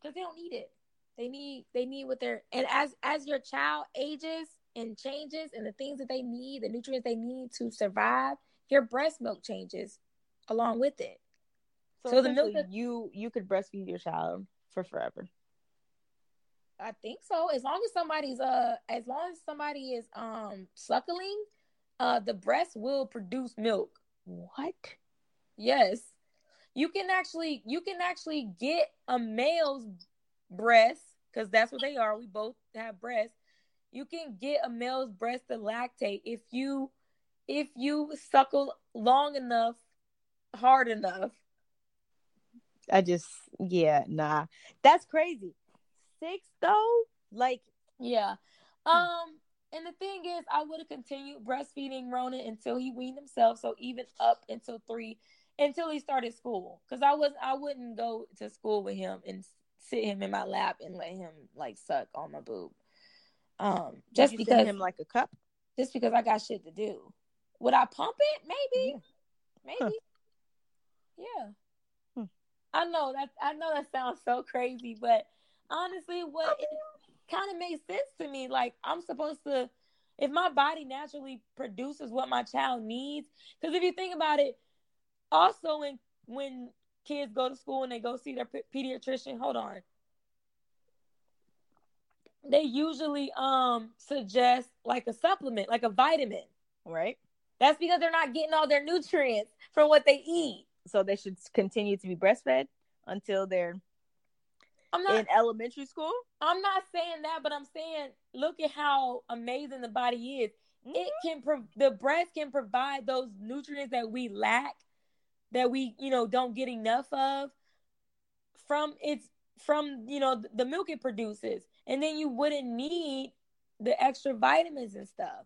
because they don't need it. They need they need what they're and as as your child ages and changes and the things that they need, the nutrients they need to survive, your breast milk changes along with it. So, so the milk that you you could breastfeed your child for forever. I think so. As long as somebody's uh as long as somebody is um suckling, uh the breast will produce milk. What? Yes. You can actually you can actually get a male's breast because that's what they are. We both have breasts. You can get a male's breast to lactate if you if you suckle long enough, hard enough I just yeah, nah. That's crazy. Six though? Like yeah. Um and the thing is I would have continued breastfeeding Ronan until he weaned himself, so even up until 3 until he started school cuz I was I wouldn't go to school with him and sit him in my lap and let him like suck on my boob. Um just because him like a cup? Just because I got shit to do. Would I pump it? Maybe. Yeah. Maybe. Huh. Yeah. I know that I know that sounds so crazy, but honestly, what it kind of makes sense to me. Like I'm supposed to, if my body naturally produces what my child needs, because if you think about it, also when when kids go to school and they go see their pediatrician, hold on, they usually um suggest like a supplement, like a vitamin, right? That's because they're not getting all their nutrients from what they eat so they should continue to be breastfed until they're I'm not in elementary school. I'm not saying that, but I'm saying look at how amazing the body is. Mm-hmm. It can pro- the breast can provide those nutrients that we lack, that we you know don't get enough of from its from you know the milk it produces, and then you wouldn't need the extra vitamins and stuff.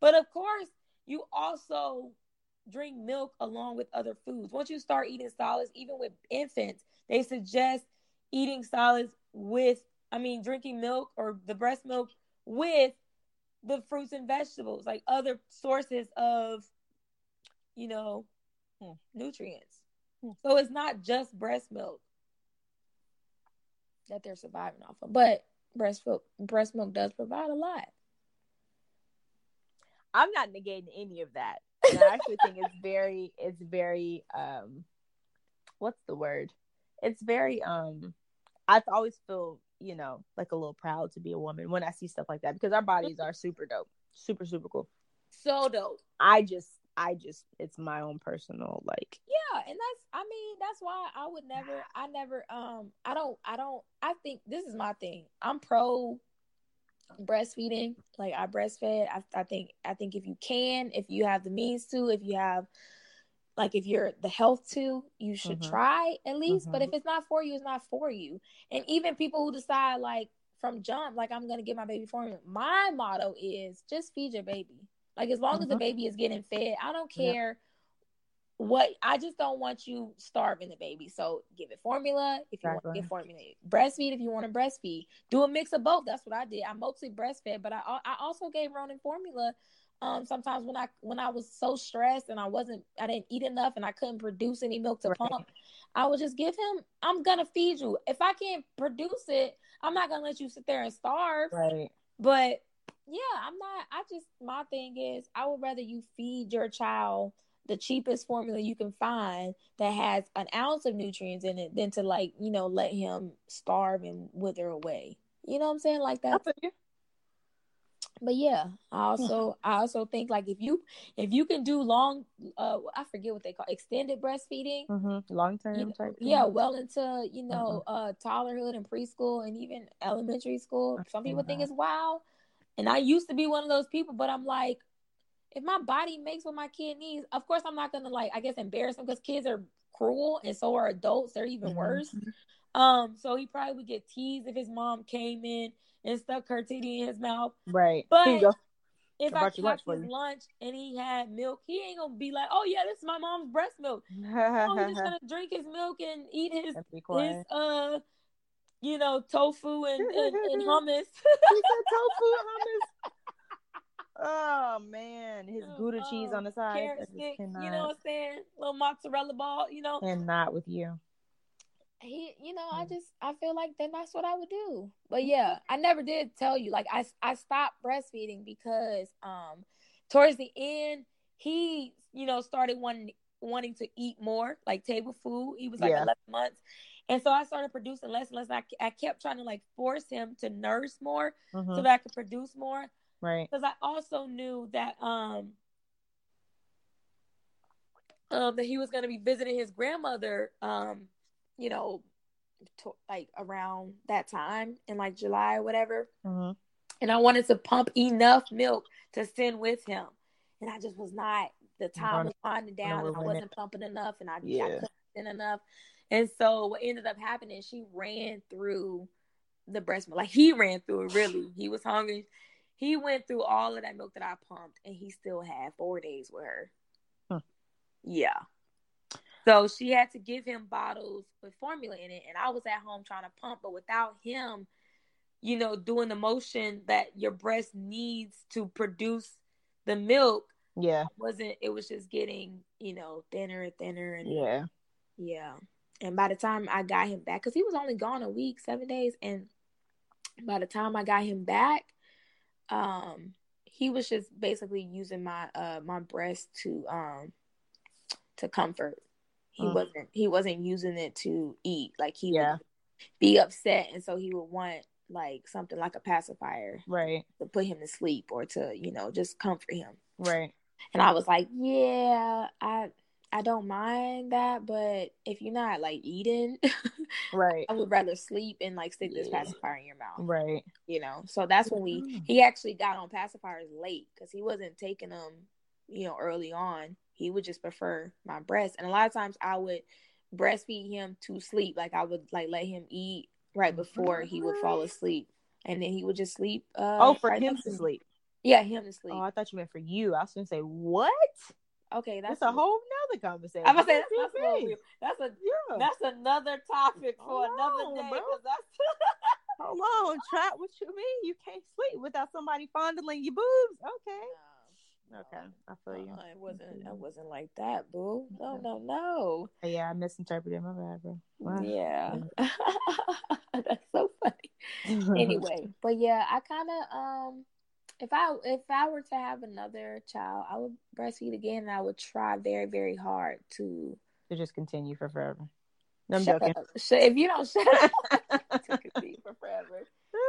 But of course, you also drink milk along with other foods. Once you start eating solids, even with infants, they suggest eating solids with I mean, drinking milk or the breast milk with the fruits and vegetables, like other sources of, you know, hmm. nutrients. Hmm. So it's not just breast milk that they're surviving off of, but breast milk, breast milk does provide a lot. I'm not negating any of that. And I actually think it's very, it's very, um, what's the word? It's very, um, I always feel you know, like a little proud to be a woman when I see stuff like that because our bodies are super dope. Super, super cool. So dope. I just I just it's my own personal like Yeah, and that's I mean, that's why I would never I never um I don't I don't I think this is my thing. I'm pro breastfeeding. Like I breastfed. I I think I think if you can, if you have the means to, if you have like if you're the health to you should mm-hmm. try at least mm-hmm. but if it's not for you it's not for you and even people who decide like from jump like i'm gonna get my baby formula my motto is just feed your baby like as long mm-hmm. as the mm-hmm. baby is getting fed i don't care yep. What i just don't want you starving the baby so give it formula if you exactly. want to get formula breastfeed if you want to breastfeed do a mix of both that's what i did i mostly breastfed but i i also gave ronan formula um, sometimes when I when I was so stressed and I wasn't I didn't eat enough and I couldn't produce any milk to right. pump, I would just give him. I'm gonna feed you. If I can't produce it, I'm not gonna let you sit there and starve. Right. But yeah, I'm not. I just my thing is I would rather you feed your child the cheapest formula you can find that has an ounce of nutrients in it than to like you know let him starve and wither away. You know what I'm saying? Like that but yeah i also i also think like if you if you can do long uh i forget what they call extended breastfeeding mm-hmm. long term you know, yeah well into you know mm-hmm. uh toddlerhood and preschool and even elementary school some people think it's wow and i used to be one of those people but i'm like if my body makes what my kid needs of course i'm not gonna like i guess embarrass him because kids are cruel and so are adults they're even mm-hmm. worse um so he probably would get teased if his mom came in and stuck her titty in his mouth. Right. But if I, I catch his lunch and he had milk, he ain't gonna be like, "Oh yeah, this is my mom's breast milk." no, he's just gonna drink his milk and eat his his uh, you know, tofu and and, and hummus. he said tofu hummus. Oh man, his Gouda cheese on the side. Stick, you know what I'm saying? Little mozzarella ball, you know. And not with you he you know i mm. just i feel like then that's what i would do but yeah i never did tell you like i i stopped breastfeeding because um towards the end he you know started wanting wanting to eat more like table food he was like yeah. 11 months and so i started producing less and less I, I kept trying to like force him to nurse more mm-hmm. so that i could produce more right because i also knew that um um that he was going to be visiting his grandmother um you know, to, like around that time in like July or whatever. Mm-hmm. And I wanted to pump enough milk to send with him. And I just was not, the time was winding down and I wasn't pumping enough and I, yeah. I couldn't send enough. And so what ended up happening, she ran through the breast milk. Like he ran through it really. He was hungry. He went through all of that milk that I pumped and he still had four days with her. Huh. Yeah. So she had to give him bottles with formula in it. And I was at home trying to pump, but without him, you know, doing the motion that your breast needs to produce the milk. Yeah. it Wasn't it was just getting, you know, thinner and thinner and Yeah. Yeah. And by the time I got him back, because he was only gone a week, seven days, and by the time I got him back, um, he was just basically using my uh my breast to um to comfort he mm. wasn't he wasn't using it to eat. Like he yeah. would be upset and so he would want like something like a pacifier. Right. To put him to sleep or to, you know, just comfort him. Right. And I was like, Yeah, I I don't mind that, but if you're not like eating, right, I would rather sleep and like stick this pacifier in your mouth, right? You know, so that's when we mm. he actually got on pacifiers late because he wasn't taking them, you know, early on he would just prefer my breast. And a lot of times I would breastfeed him to sleep. Like I would like let him eat right before he would fall asleep. And then he would just sleep. Uh, oh, for right him to sleep. Yeah, him to sleep. Oh, I thought you meant for you. I was gonna say what? Okay, that's, a whole nother conversation. I'm gonna say that's, that's, a that's a yeah. that's another topic for oh, another day. That's Hold on, trap. What you mean? You can't sleep without somebody fondling your boobs? Okay. Okay, I feel you. Uh, it wasn't. It wasn't like that, boo. No, no, no. Yeah, I misinterpreted. My bad, bro. Wow. Yeah, that's so funny. anyway, but yeah, I kind of um, if I if I were to have another child, I would breastfeed again, and I would try very very hard to to just continue for forever. No, I'm shut joking. Up. If you don't shut up, to continue for forever.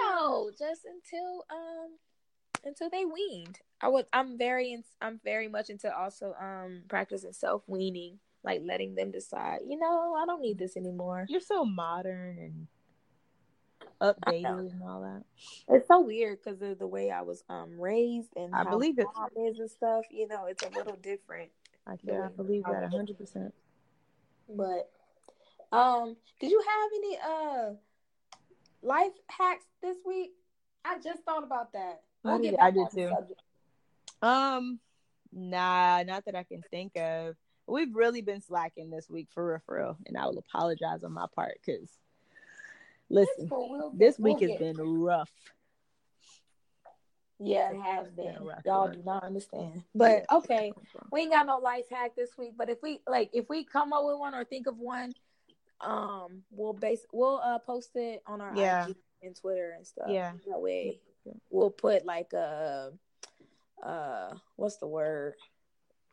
No, just until um until they weaned. I would I'm very I'm very much into also um practicing self weaning, like letting them decide, you know, I don't need this anymore. You're so modern and updated and all that. It's so weird because of the way I was um raised and I believe it is and stuff. You know, it's a little different. I can I believe that hundred percent. But um, did you have any uh life hacks this week? I just thought about that. We'll I, did, I did too. Um, nah, not that I can think of. We've really been slacking this week for real, for real, and I will apologize on my part because listen, we'll this week we'll has been rough. Yeah, it has been. Y'all do not understand. But okay, we ain't got no life hack this week. But if we like, if we come up with one or think of one, um, we'll base we'll uh post it on our yeah. IG and Twitter and stuff. Yeah, that way we'll put like a uh what's the word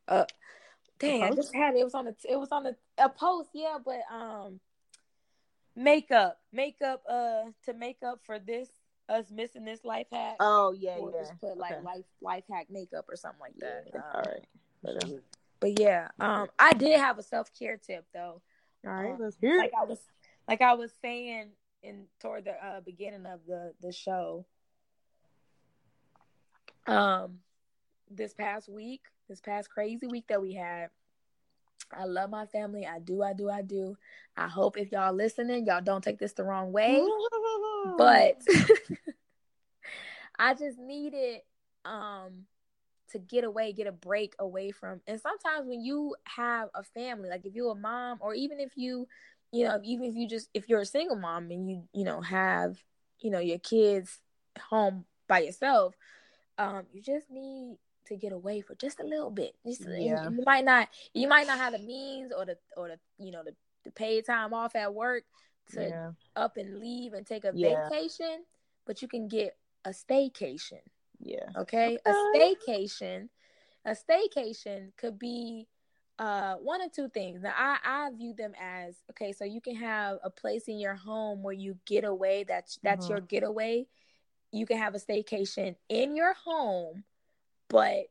uh dang i just had it. it was on the it was on the a post yeah but um makeup makeup uh to make up for this us missing this life hack oh yeah we'll yeah just put like okay. life life hack makeup or something like that yeah. um, all right but, um, but yeah um i did have a self-care tip though all right um, let's hear like i was like i was saying in toward the uh, beginning of the the show um this past week, this past crazy week that we had. I love my family. I do, I do, I do. I hope if y'all listening, y'all don't take this the wrong way. but I just needed um to get away, get a break away from. And sometimes when you have a family, like if you're a mom or even if you, you know, even if you just if you're a single mom and you, you know, have, you know, your kids home by yourself, um, you just need to get away for just a little bit. Just, yeah. You might not you might not have the means or the or the you know the, the paid time off at work to yeah. up and leave and take a yeah. vacation, but you can get a staycation. Yeah. Okay? okay. A staycation. A staycation could be uh one of two things. Now I I view them as okay, so you can have a place in your home where you get away. That's that's mm-hmm. your getaway. You can have a staycation in your home but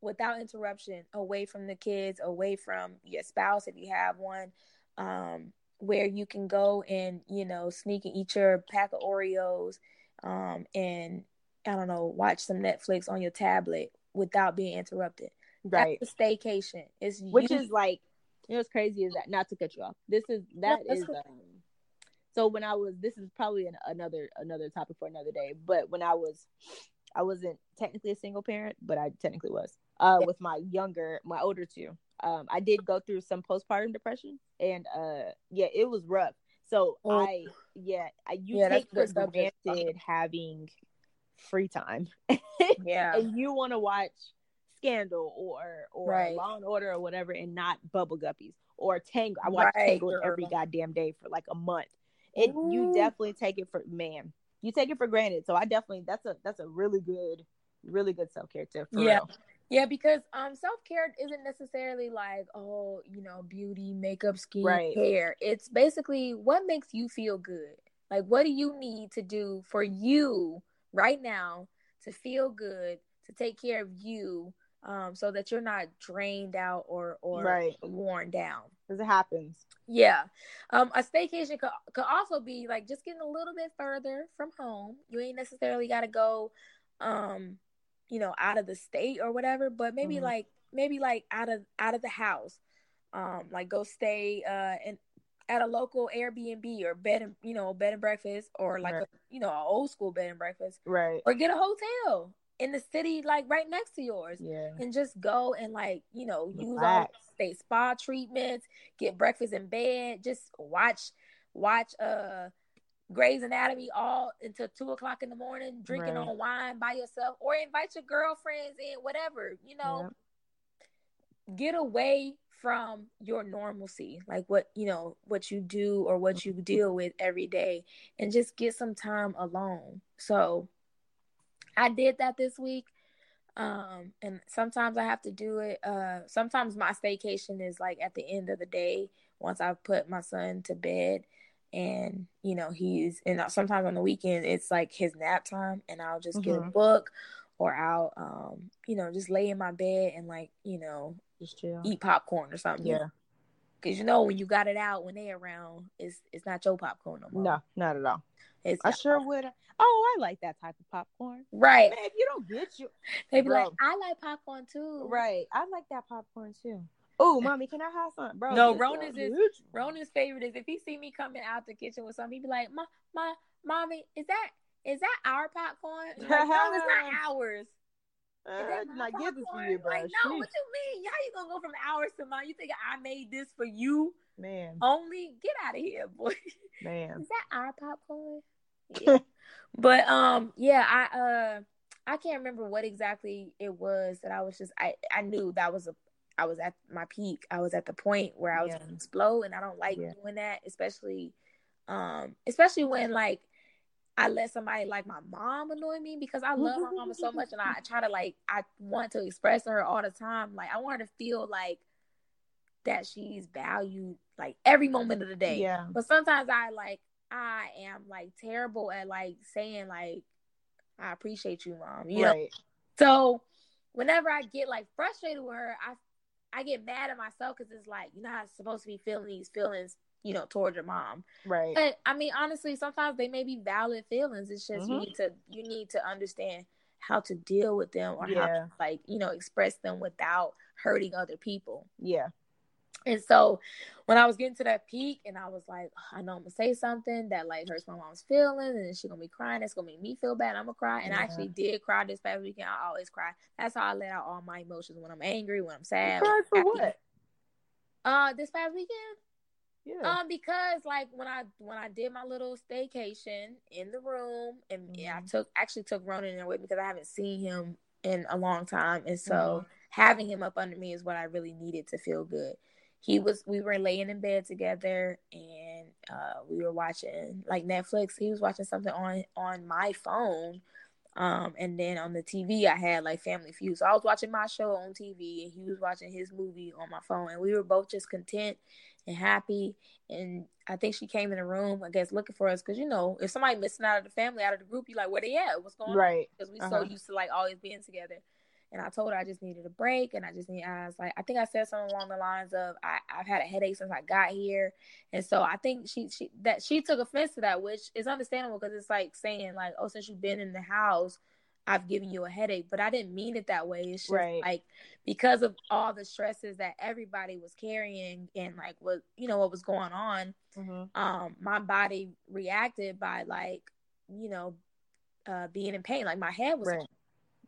without interruption, away from the kids, away from your spouse if you have one, um, where you can go and you know sneak and eat your pack of Oreos, um, and I don't know, watch some Netflix on your tablet without being interrupted. Right, That's a staycation. It's which is like you know what's crazy is that not to cut you off. This is that no, is. Um, so when I was, this is probably an, another another topic for another day. But when I was I wasn't technically a single parent, but I technically was. Uh, yeah. with my younger, my older two. Um, I did go through some postpartum depression, and uh, yeah, it was rough. So oh. I, yeah, I, you yeah, take for granted having free time. yeah, and you want to watch Scandal or or right. Law and Order or whatever, and not Bubble Guppies or Tangle. I watch right, Tangle every goddamn day for like a month. It Ooh. you definitely take it for man you take it for granted. So I definitely that's a that's a really good, really good self care tip. yeah. Real. Yeah, because um self care isn't necessarily like, oh, you know, beauty, makeup, skin right. hair. It's basically what makes you feel good. Like what do you need to do for you right now to feel good, to take care of you, um, so that you're not drained out or or right. worn down. Because it happens. Yeah. Um, a staycation could could also be like just getting a little bit further from home. You ain't necessarily got to go, um, you know, out of the state or whatever, but maybe mm-hmm. like maybe like out of out of the house. Um, like go stay uh in at a local Airbnb or bed and you know bed and breakfast or like right. a you know an old school bed and breakfast, right? Or get a hotel in the city like right next to yours yeah and just go and like you know use all state spa treatments get breakfast in bed just watch watch uh Grey's Anatomy all until two o'clock in the morning, drinking right. on wine by yourself, or invite your girlfriends in, whatever, you know. Yeah. Get away from your normalcy, like what you know, what you do or what you deal with every day, and just get some time alone. So I did that this week. Um, and sometimes I have to do it. Uh, sometimes my staycation is like at the end of the day once I've put my son to bed and you know he's and sometimes on the weekend it's like his nap time and I'll just mm-hmm. get a mm-hmm. book or I'll um you know just lay in my bed and like you know just chill. eat popcorn or something. Yeah. Cause you know when you got it out when they around, it's it's not your popcorn no more. No, not at all. It's I sure would. Oh, I like that type of popcorn. Right. Man, if you don't get you, they be like, I like popcorn too. Right. I like that popcorn too. Oh, mommy, can I have some, bro? No, Ronan's is Ronan's favorite is if he see me coming out the kitchen with something, he be like, "My, my, mommy, is that is that our popcorn?" Like, no, it's not ours. Uh, not give this for you, bro. Like, no, what you mean? How you gonna go from ours to mine? You think I made this for you? Man. Only get out of here, boy. Man. Is that our popcorn? Yeah. but um, yeah, I uh I can't remember what exactly it was that I was just I I knew that was a I was at my peak. I was at the point where I was yeah. gonna explode and I don't like yeah. doing that, especially um especially when like I let somebody like my mom annoy me because I love my mama so much and I try to like I want to express to her all the time. Like I want her to feel like that she's valued like every moment of the day. Yeah. But sometimes I like I am like terrible at like saying like I appreciate you, mom. You right. know. So whenever I get like frustrated with her, I I get mad at myself because it's like you're not supposed to be feeling these feelings you know, towards your mom. Right. But I mean, honestly, sometimes they may be valid feelings. It's just mm-hmm. you need to you need to understand how to deal with them or yeah. how to like, you know, express them without hurting other people. Yeah. And so when I was getting to that peak and I was like, I know I'm gonna say something that like hurts my mom's feelings and she's gonna be crying, it's gonna make me feel bad, I'm gonna cry. And yeah. I actually did cry this past weekend. I always cry. That's how I let out all my emotions when I'm angry, when I'm sad. You cried for what? Uh this past weekend? Yeah. Um, because like when I when I did my little staycation in the room, and mm-hmm. yeah, I took actually took Ronan in there with me because I haven't seen him in a long time, and so mm-hmm. having him up under me is what I really needed to feel good. He was we were laying in bed together, and uh, we were watching like Netflix. He was watching something on on my phone. Um, and then on the TV, I had like Family Feud. So I was watching my show on TV, and he was watching his movie on my phone, and we were both just content and happy. And I think she came in the room, I guess, looking for us because you know, if somebody missing out of the family, out of the group, you like, where they at? What's going right. on? Because we uh-huh. so used to like always being together. And I told her I just needed a break, and I just need. I was like, I think I said something along the lines of, I, I've had a headache since I got here, and so I think she she that she took offense to that, which is understandable because it's like saying like, oh, since you've been in the house, I've given you a headache, but I didn't mean it that way. It's just right. like because of all the stresses that everybody was carrying and like what you know what was going on, mm-hmm. um, my body reacted by like, you know, uh being in pain. Like my head was right.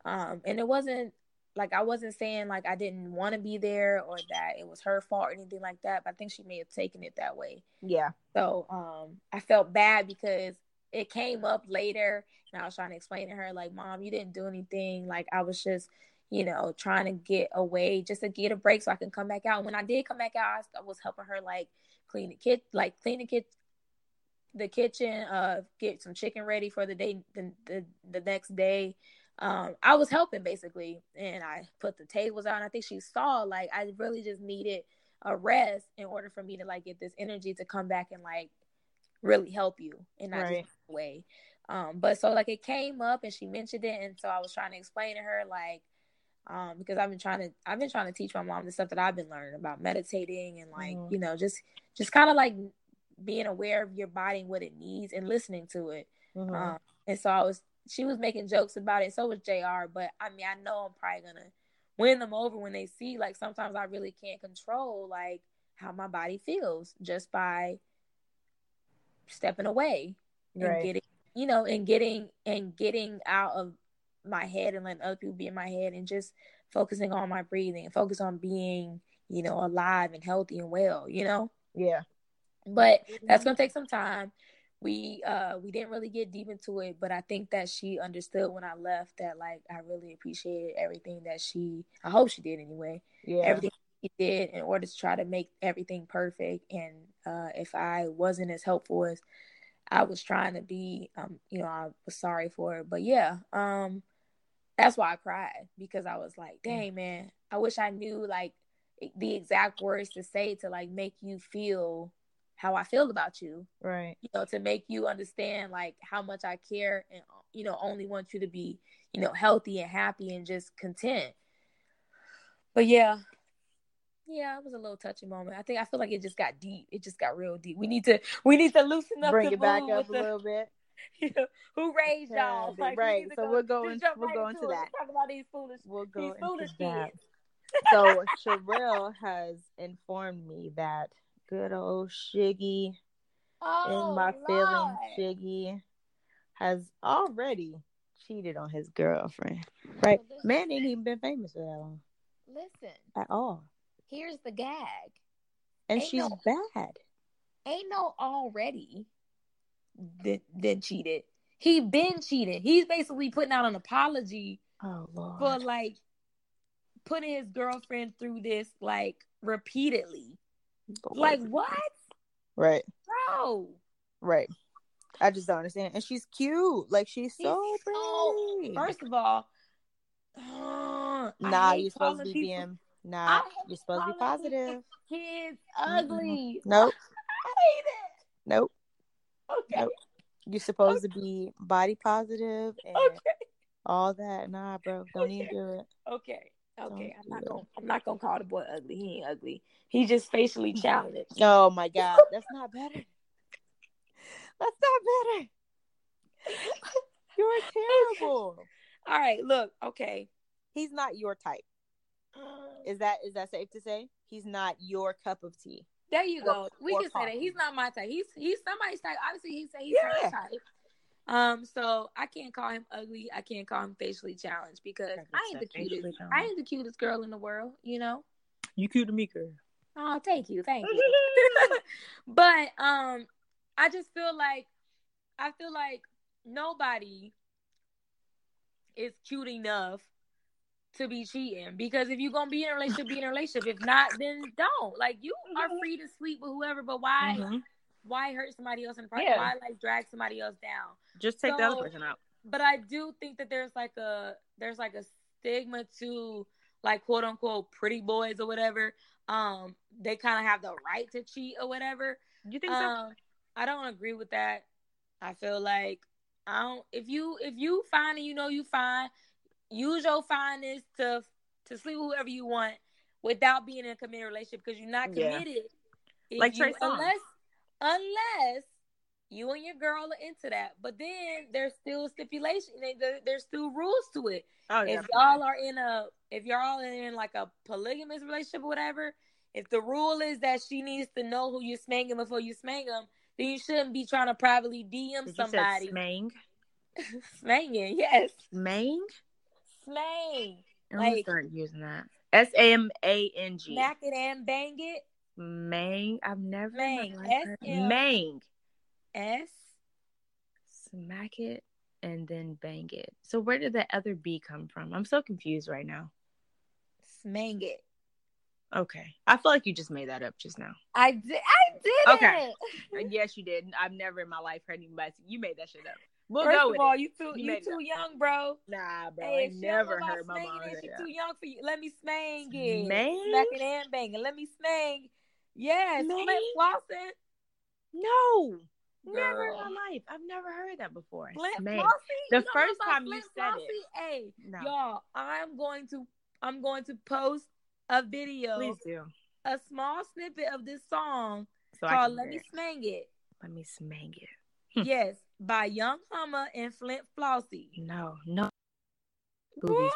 Um and it wasn't like I wasn't saying like I didn't want to be there or that it was her fault or anything like that, but I think she may have taken it that way. Yeah. So um I felt bad because it came up later and I was trying to explain to her like, "Mom, you didn't do anything. Like I was just, you know, trying to get away just to get a break so I can come back out." And when I did come back out, I was helping her like clean the kit, like clean the kit, the kitchen, uh, get some chicken ready for the day, the the, the next day. Um, I was helping basically, and I put the tables out. And I think she saw like I really just needed a rest in order for me to like get this energy to come back and like really help you and not right. just. Um, but so like it came up and she mentioned it, and so I was trying to explain to her like, um, because I've been trying to I've been trying to teach my mom the stuff that I've been learning about meditating and like mm-hmm. you know just just kind of like being aware of your body and what it needs and listening to it. Mm-hmm. Um, and so I was she was making jokes about it. So was Jr. But I mean I know I'm probably gonna win them over when they see like sometimes I really can't control like how my body feels just by stepping away and right. getting you know and getting and getting out of my head and letting other people be in my head and just focusing on my breathing focus on being you know alive and healthy and well you know yeah but that's mm-hmm. gonna take some time we uh we didn't really get deep into it, but I think that she understood when I left that like I really appreciated everything that she I hope she did anyway. Yeah. Everything she did in order to try to make everything perfect. And uh if I wasn't as helpful as I was trying to be, um, you know, I was sorry for it. But yeah, um that's why I cried because I was like, dang man, I wish I knew like the exact words to say to like make you feel how I feel about you. Right. You know, to make you understand like how much I care and you know, only want you to be, you know, healthy and happy and just content. But yeah. Yeah, it was a little touching moment. I think I feel like it just got deep. It just got real deep. We need to we need to loosen up bring it back up a the, little bit. who raised y'all? Like, right. So we are going we'll right go into that. Talk about these foolish we'll go these foolish that. kids. so Sherelle has informed me that good old Shiggy oh, in my feelings, Shiggy has already cheated on his girlfriend. Right? Man ain't even been famous for that long. Listen. At all. Here's the gag. And ain't she's no, bad. Ain't no already then then cheated. He been cheated. He's basically putting out an apology oh, Lord. for like putting his girlfriend through this like repeatedly. Like what? Right. Bro. Right. I just don't understand. And she's cute. Like she's, she's so pretty. first of all, uh, nah, you're supposed to be people, being nah, you're supposed to be positive. Kids ugly. Mm-hmm. Nope. I hate it. Nope. Okay. Nope. You're supposed okay. to be body positive and okay. all that. Nah, bro. Don't okay. even do it. Okay. Okay, I'm not gonna I'm not gonna call the boy ugly. He ain't ugly. He just facially mm-hmm. challenged. Oh my god, that's not better. That's not better. You're terrible. All right, look, okay. He's not your type. Um, is that is that safe to say? He's not your cup of tea. There you go. We can coffee. say that he's not my type. He's he's somebody's type. Obviously, he say he's yeah. her type. Um, so I can't call him ugly. I can't call him facially challenged because I ain't the cutest. I ain't the cutest girl in the world. You know. You cute to me, girl. Oh, thank you, thank you. but um, I just feel like I feel like nobody is cute enough to be cheating because if you're gonna be in a relationship, be in a relationship. If not, then don't. Like you are free to sleep with whoever, but why? Mm-hmm why hurt somebody else in front? Yeah. Why like drag somebody else down? Just take so, the other person out. But I do think that there's like a there's like a stigma to like quote unquote pretty boys or whatever. Um, they kind of have the right to cheat or whatever. You think um, so? I don't agree with that. I feel like I don't. If you if you find and you know you fine, use your fineness to to sleep with whoever you want without being in a committed relationship because you're not committed. Yeah. Like you. Unless unless you and your girl are into that. But then there's still stipulation. There's still rules to it. Oh, if y'all are in a, if y'all are in like a polygamous relationship or whatever, if the rule is that she needs to know who you're smanging before you smang them, then you shouldn't be trying to privately DM Did somebody. smang. Smanging, yes. Smang. Smang. I'm like, start using that. S A M A N G. Smack it and bang it. Mang. I've never Mang. S Mang. S. Smack it and then bang it. So where did that other B come from? I'm so confused right now. Smang it. Okay. I feel like you just made that up just now. I did. I did. Okay. Uh, yes, you did. I've never in my life heard anybody. You made that shit up. We'll First of all, it. you too you, you too young, bro. Nah, bro. Hey, I never heard my mom say that. too young for you. Let me smang it. Smang? Smack it and bang it. Let me smang Yes, Flint flossing. No, Girl. never in my life. I've never heard that before. Flint flossing. The first time you said flossy? it. Hey, no. y'all, I'm going to I'm going to post a video. Please do. A small snippet of this song so called "Let Me Smang It." Let me smang it. Hmm. yes, by Yung Humma and Flint Flossie. No, no. What?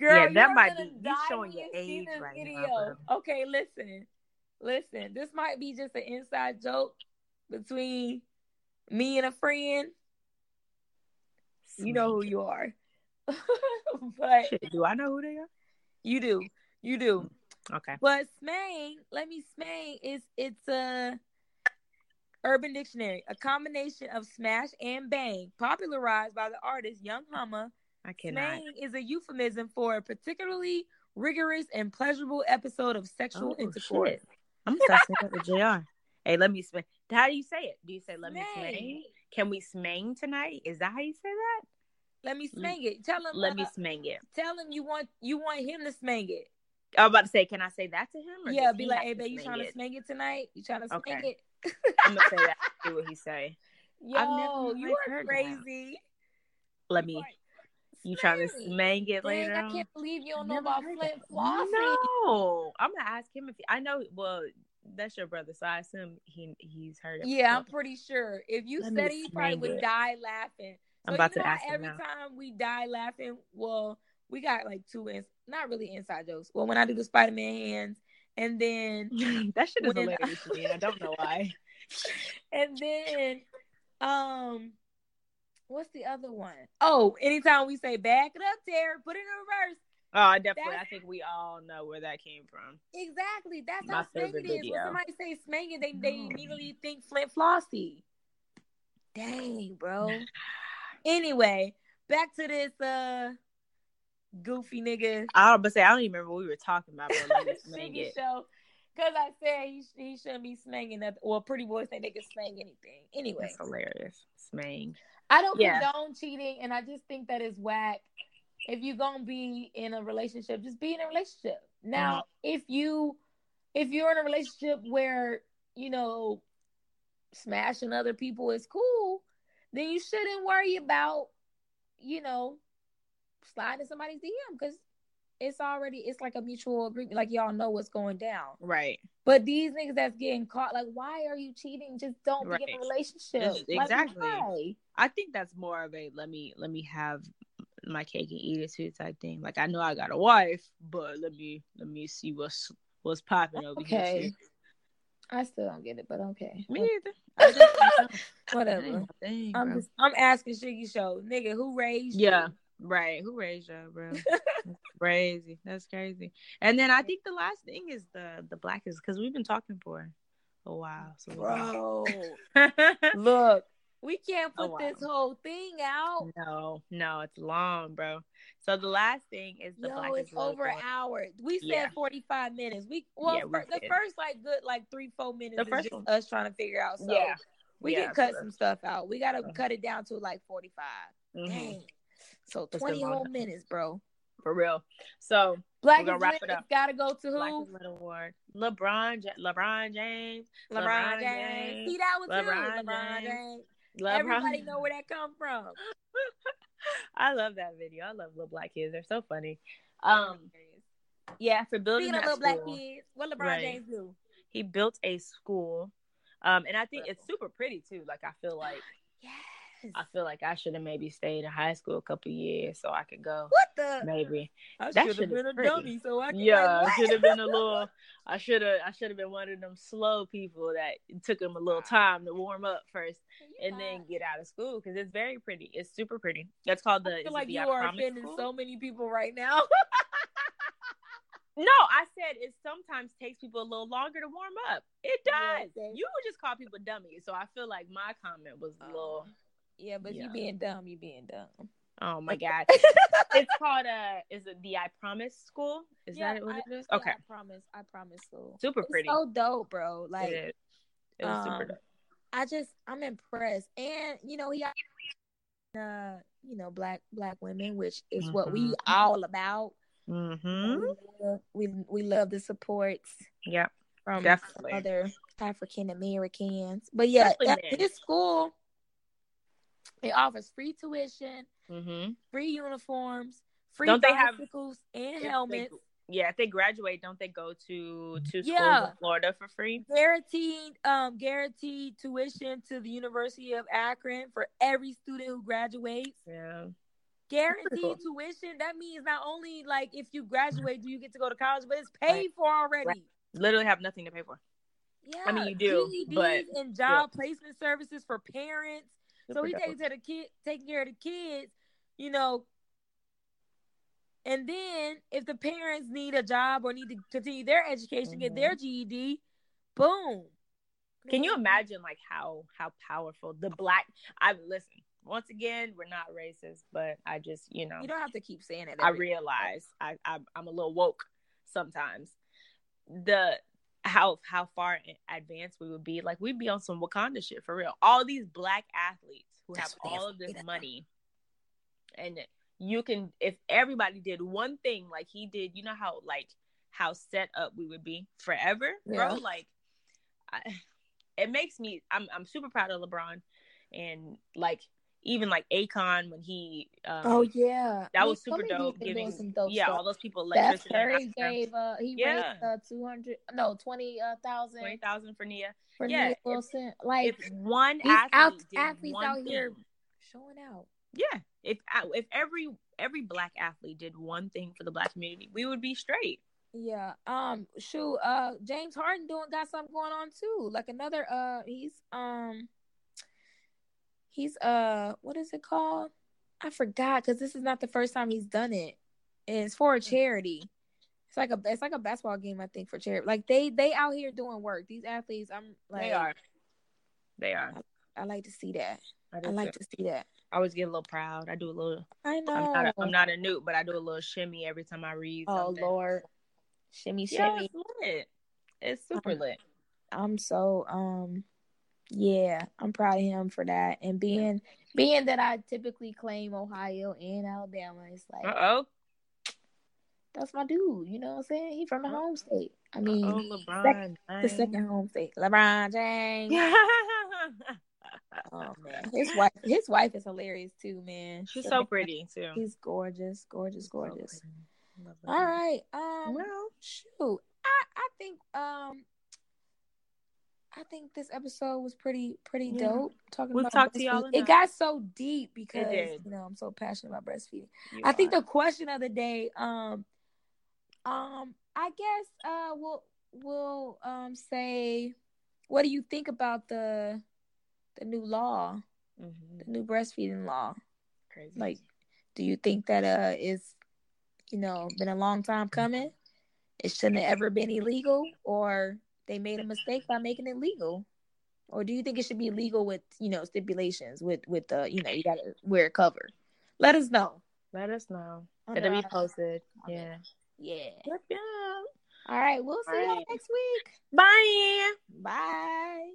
Girl, yeah, that might be you showing your age right video. now. Okay, listen. Listen, this might be just an inside joke between me and a friend. You know who you are. but Shit, do I know who they are? You do. You do. Okay. But smang, let me smang is it's a Urban Dictionary, a combination of smash and bang, popularized by the artist Yung Humma. I cannot. Smang is a euphemism for a particularly rigorous and pleasurable episode of sexual Oh, intercourse. shit. I'm gonna start saying with Jr. Hey, let me smang. How do you say it? Do you say let me Smang. Can we smang tonight? Is that how you say that? Let me smang it. Tell him. Let me uh, smang it. tell him you want you want him to smang it. I was about to say, can I say that to him? Yeah, be like, hey, babe, you trying to it? smang it tonight? You trying to smang Okay. it? I'm gonna say that. See what he say. Yo, I've never, you like, are that. crazy. Let me. You trying to Smang. smang it Dang, later? I on? can't believe you don't know about heard Flint that. No, I'm gonna ask him if he, I know. Well, that's your brother, so I assume he he's heard it. Yeah, I'm pretty sure. If you Let said it, you probably smang would die laughing. I'm about you to know ask how him every time we die laughing, well, we got like two ins not really inside jokes. Well, when I do the Spider Man hands, and then that shit is When- hilarious to me. I don't know why. and then um what's the other one? Oh, anytime we say back it up, Terry, put it in reverse. Oh, I definitely. That's- I think we all know where that came from. Exactly. That's My how smanging is. When somebody say smanging, they, they No. immediately think Flint Flossie. Dang, bro. Anyway, back to this uh goofy nigga I about to say I don't even remember what we were talking about, but let me smang Shiggy it. show. Cause I said he, he shouldn't be smanging that. Well, pretty boys think they can smang anything. Anyway, That's hilarious. Smang. I don't Yeah. condone cheating, and I just think that is whack. If you're gonna be in a relationship, just be in a relationship. Now, Mm-hmm. if you if you're in a relationship where you know smashing other people is cool, then you shouldn't worry about you know sliding somebody's DM because it's already it's like a mutual agreement. Like y'all know what's going down. Right. But these niggas that's getting caught, like, why are you cheating? Just don't be in Right. a relationship. Like, exactly. why? I think that's more of a let me let me have my cake and eat it too type thing. Like I know I got a wife, but let me let me see what's what's popping over Okay. here. I still don't get it, but okay. Me either. I just don't know. Whatever. Dang, I'm just I'm asking Shiggy Show, nigga, who raised you? Right. Who raised y'all, bro? That's crazy. That's crazy. And then I think the last thing is the the black is because we've been talking for a while. So Bro. Look, we can't put this whole thing out. no, no, it's long, bro. So the last thing is the Yo, is it's over an hour. We said Yeah. 45 minutes. We well, Yeah, we the did. first like good like three, four minutes The is first just us trying to figure out. So Yeah. we Yeah, can cut some stuff out. We gotta cut it down to like 45. Mhm. Dang. So It's 20 been whole minutes, bro. For real. So Black We're gonna wrap it up. Gotta go to who? Black is Lit Award. LeBron, LeBron James. LeBron, LeBron James. James. See that one too. LeBron LeBron James. James. LeBron. Everybody know where that come from. I love that video. I love little black kids. They're so funny. Um, yeah, for building Speaking little black kids, what LeBron Right. James do? he built a school. Um, and I think it's super pretty too. Like I feel like Yes. I feel like I should have maybe stayed in high school a couple years so I could go. What the? Maybe. I should have is been a pretty. dummy, so I can. Yeah, like, I should have been a little. I should have. I should have been one of them slow people that it took them a little time to warm up first and then get out of school because it's very pretty. It's super pretty. That's called the. I feel like the you I are offending School? so many people right now. No, I said it sometimes takes people a little longer to warm up. It does. thanks. you would just call people dummies, so I feel like my comment was a little. Oh. Yeah, but Yeah. you being dumb, you being dumb. Oh my god! it's called uh Is it the I Promise School? Is Yeah, that what I- it is? yeah, Okay, I promise. I promise. school. super it's pretty. so dope, bro. Like it. It was super um, dope. I just I'm impressed, and you know he, uh, you know black black women, which is what we Mhm. all about. Mm-hmm. We, love, we we love the supports Yeah. from Definitely. other African Americans, but yeah, at his school it offers free tuition, Mm-hmm. free uniforms, free Don't they have- bicycles and If they- helmets. yeah, if they graduate, don't they go to two schools Yeah. in Florida for free? guaranteed um guaranteed tuition to the University of Akron for every student who graduates. Yeah. Guaranteed cool. tuition. That means not only like if you graduate, do you get to go to college, but it's paid for already. Right. Literally have nothing to pay for. Yeah, I mean, you do, GEDs but and job placement services for parents. So Super he dope. takes care of the kid, taking care of the kids, you know. And then if the parents need a job or need to continue their education, get Mm-hmm. their GED, boom. Can you imagine like how how powerful the black? I listen once again, we're not racist, but I just you know you don't have to keep saying it. I realize I, I I'm a little woke sometimes. The how how far advanced we would be, like we'd be on some Wakanda shit for real. All these black athletes who That's have all of this money, and you can if everybody did one thing like he did, you know how like how set up we would be forever, yeah. bro. Like, I, it makes me. I'm I'm super proud of LeBron, and like even like Akon when he. Um, oh yeah, that was super dope. Giving dope yeah, stuff. all those people. Steph Curry gave uh he yeah. raised uh, two hundred no twenty uh, thousand twenty thousand for Nia for yeah, Nia Wilson. If, like if one athlete out, athletes one out thing, here showing out. Yeah, if if every every black athlete did one thing for the black community, we would be straight. Yeah. Um. Shoot. Uh. James Harden doing got something going on too. Like another. Uh. He's um. He's uh. What is it called? I forgot because this is not the first time he's done it. And it's for a charity. It's like a it's like a basketball game, I think, for charity. Like they they out here doing work. These athletes, I'm like they are. They are. I, I like to see that. I, I like too. to see that. I always get a little proud. I do a little. I know. I'm not a, I'm not a newt, but I do a little shimmy every time I read. Oh something. Lord, shimmy shimmy. Yeah, it's lit. It's super lit. I'm so um, yeah, I'm proud of him for that, and being being that I typically claim Ohio and Alabama, it's like, oh, that's my dude. You know what I'm saying? He from the home state. I mean, LeBron, second, the second home state, LeBron James. oh man, his wife, his wife is hilarious too, man. She's so, so pretty too. He's gorgeous, gorgeous, gorgeous. So All right. Um. Well, shoot. I I think um. I think this episode was pretty pretty yeah. dope. Talking we'll about talk to y'all. It got so deep because you know I'm so passionate about breastfeeding. You I are. think the question of the day, um, um, I guess uh, we'll we'll um say, what do you think about the the new law, mm-hmm. the new breastfeeding law. Crazy. Like, do you think that uh is, you know, been a long time coming? It shouldn't have ever been illegal, or they made a mistake by making it legal, or do you think it should be legal with you know stipulations with with the you know you gotta wear a cover? Let us know. Let us know. It'll be posted. Yeah. Yeah. Yep. All right. We'll see you right. next week. Bye. Bye.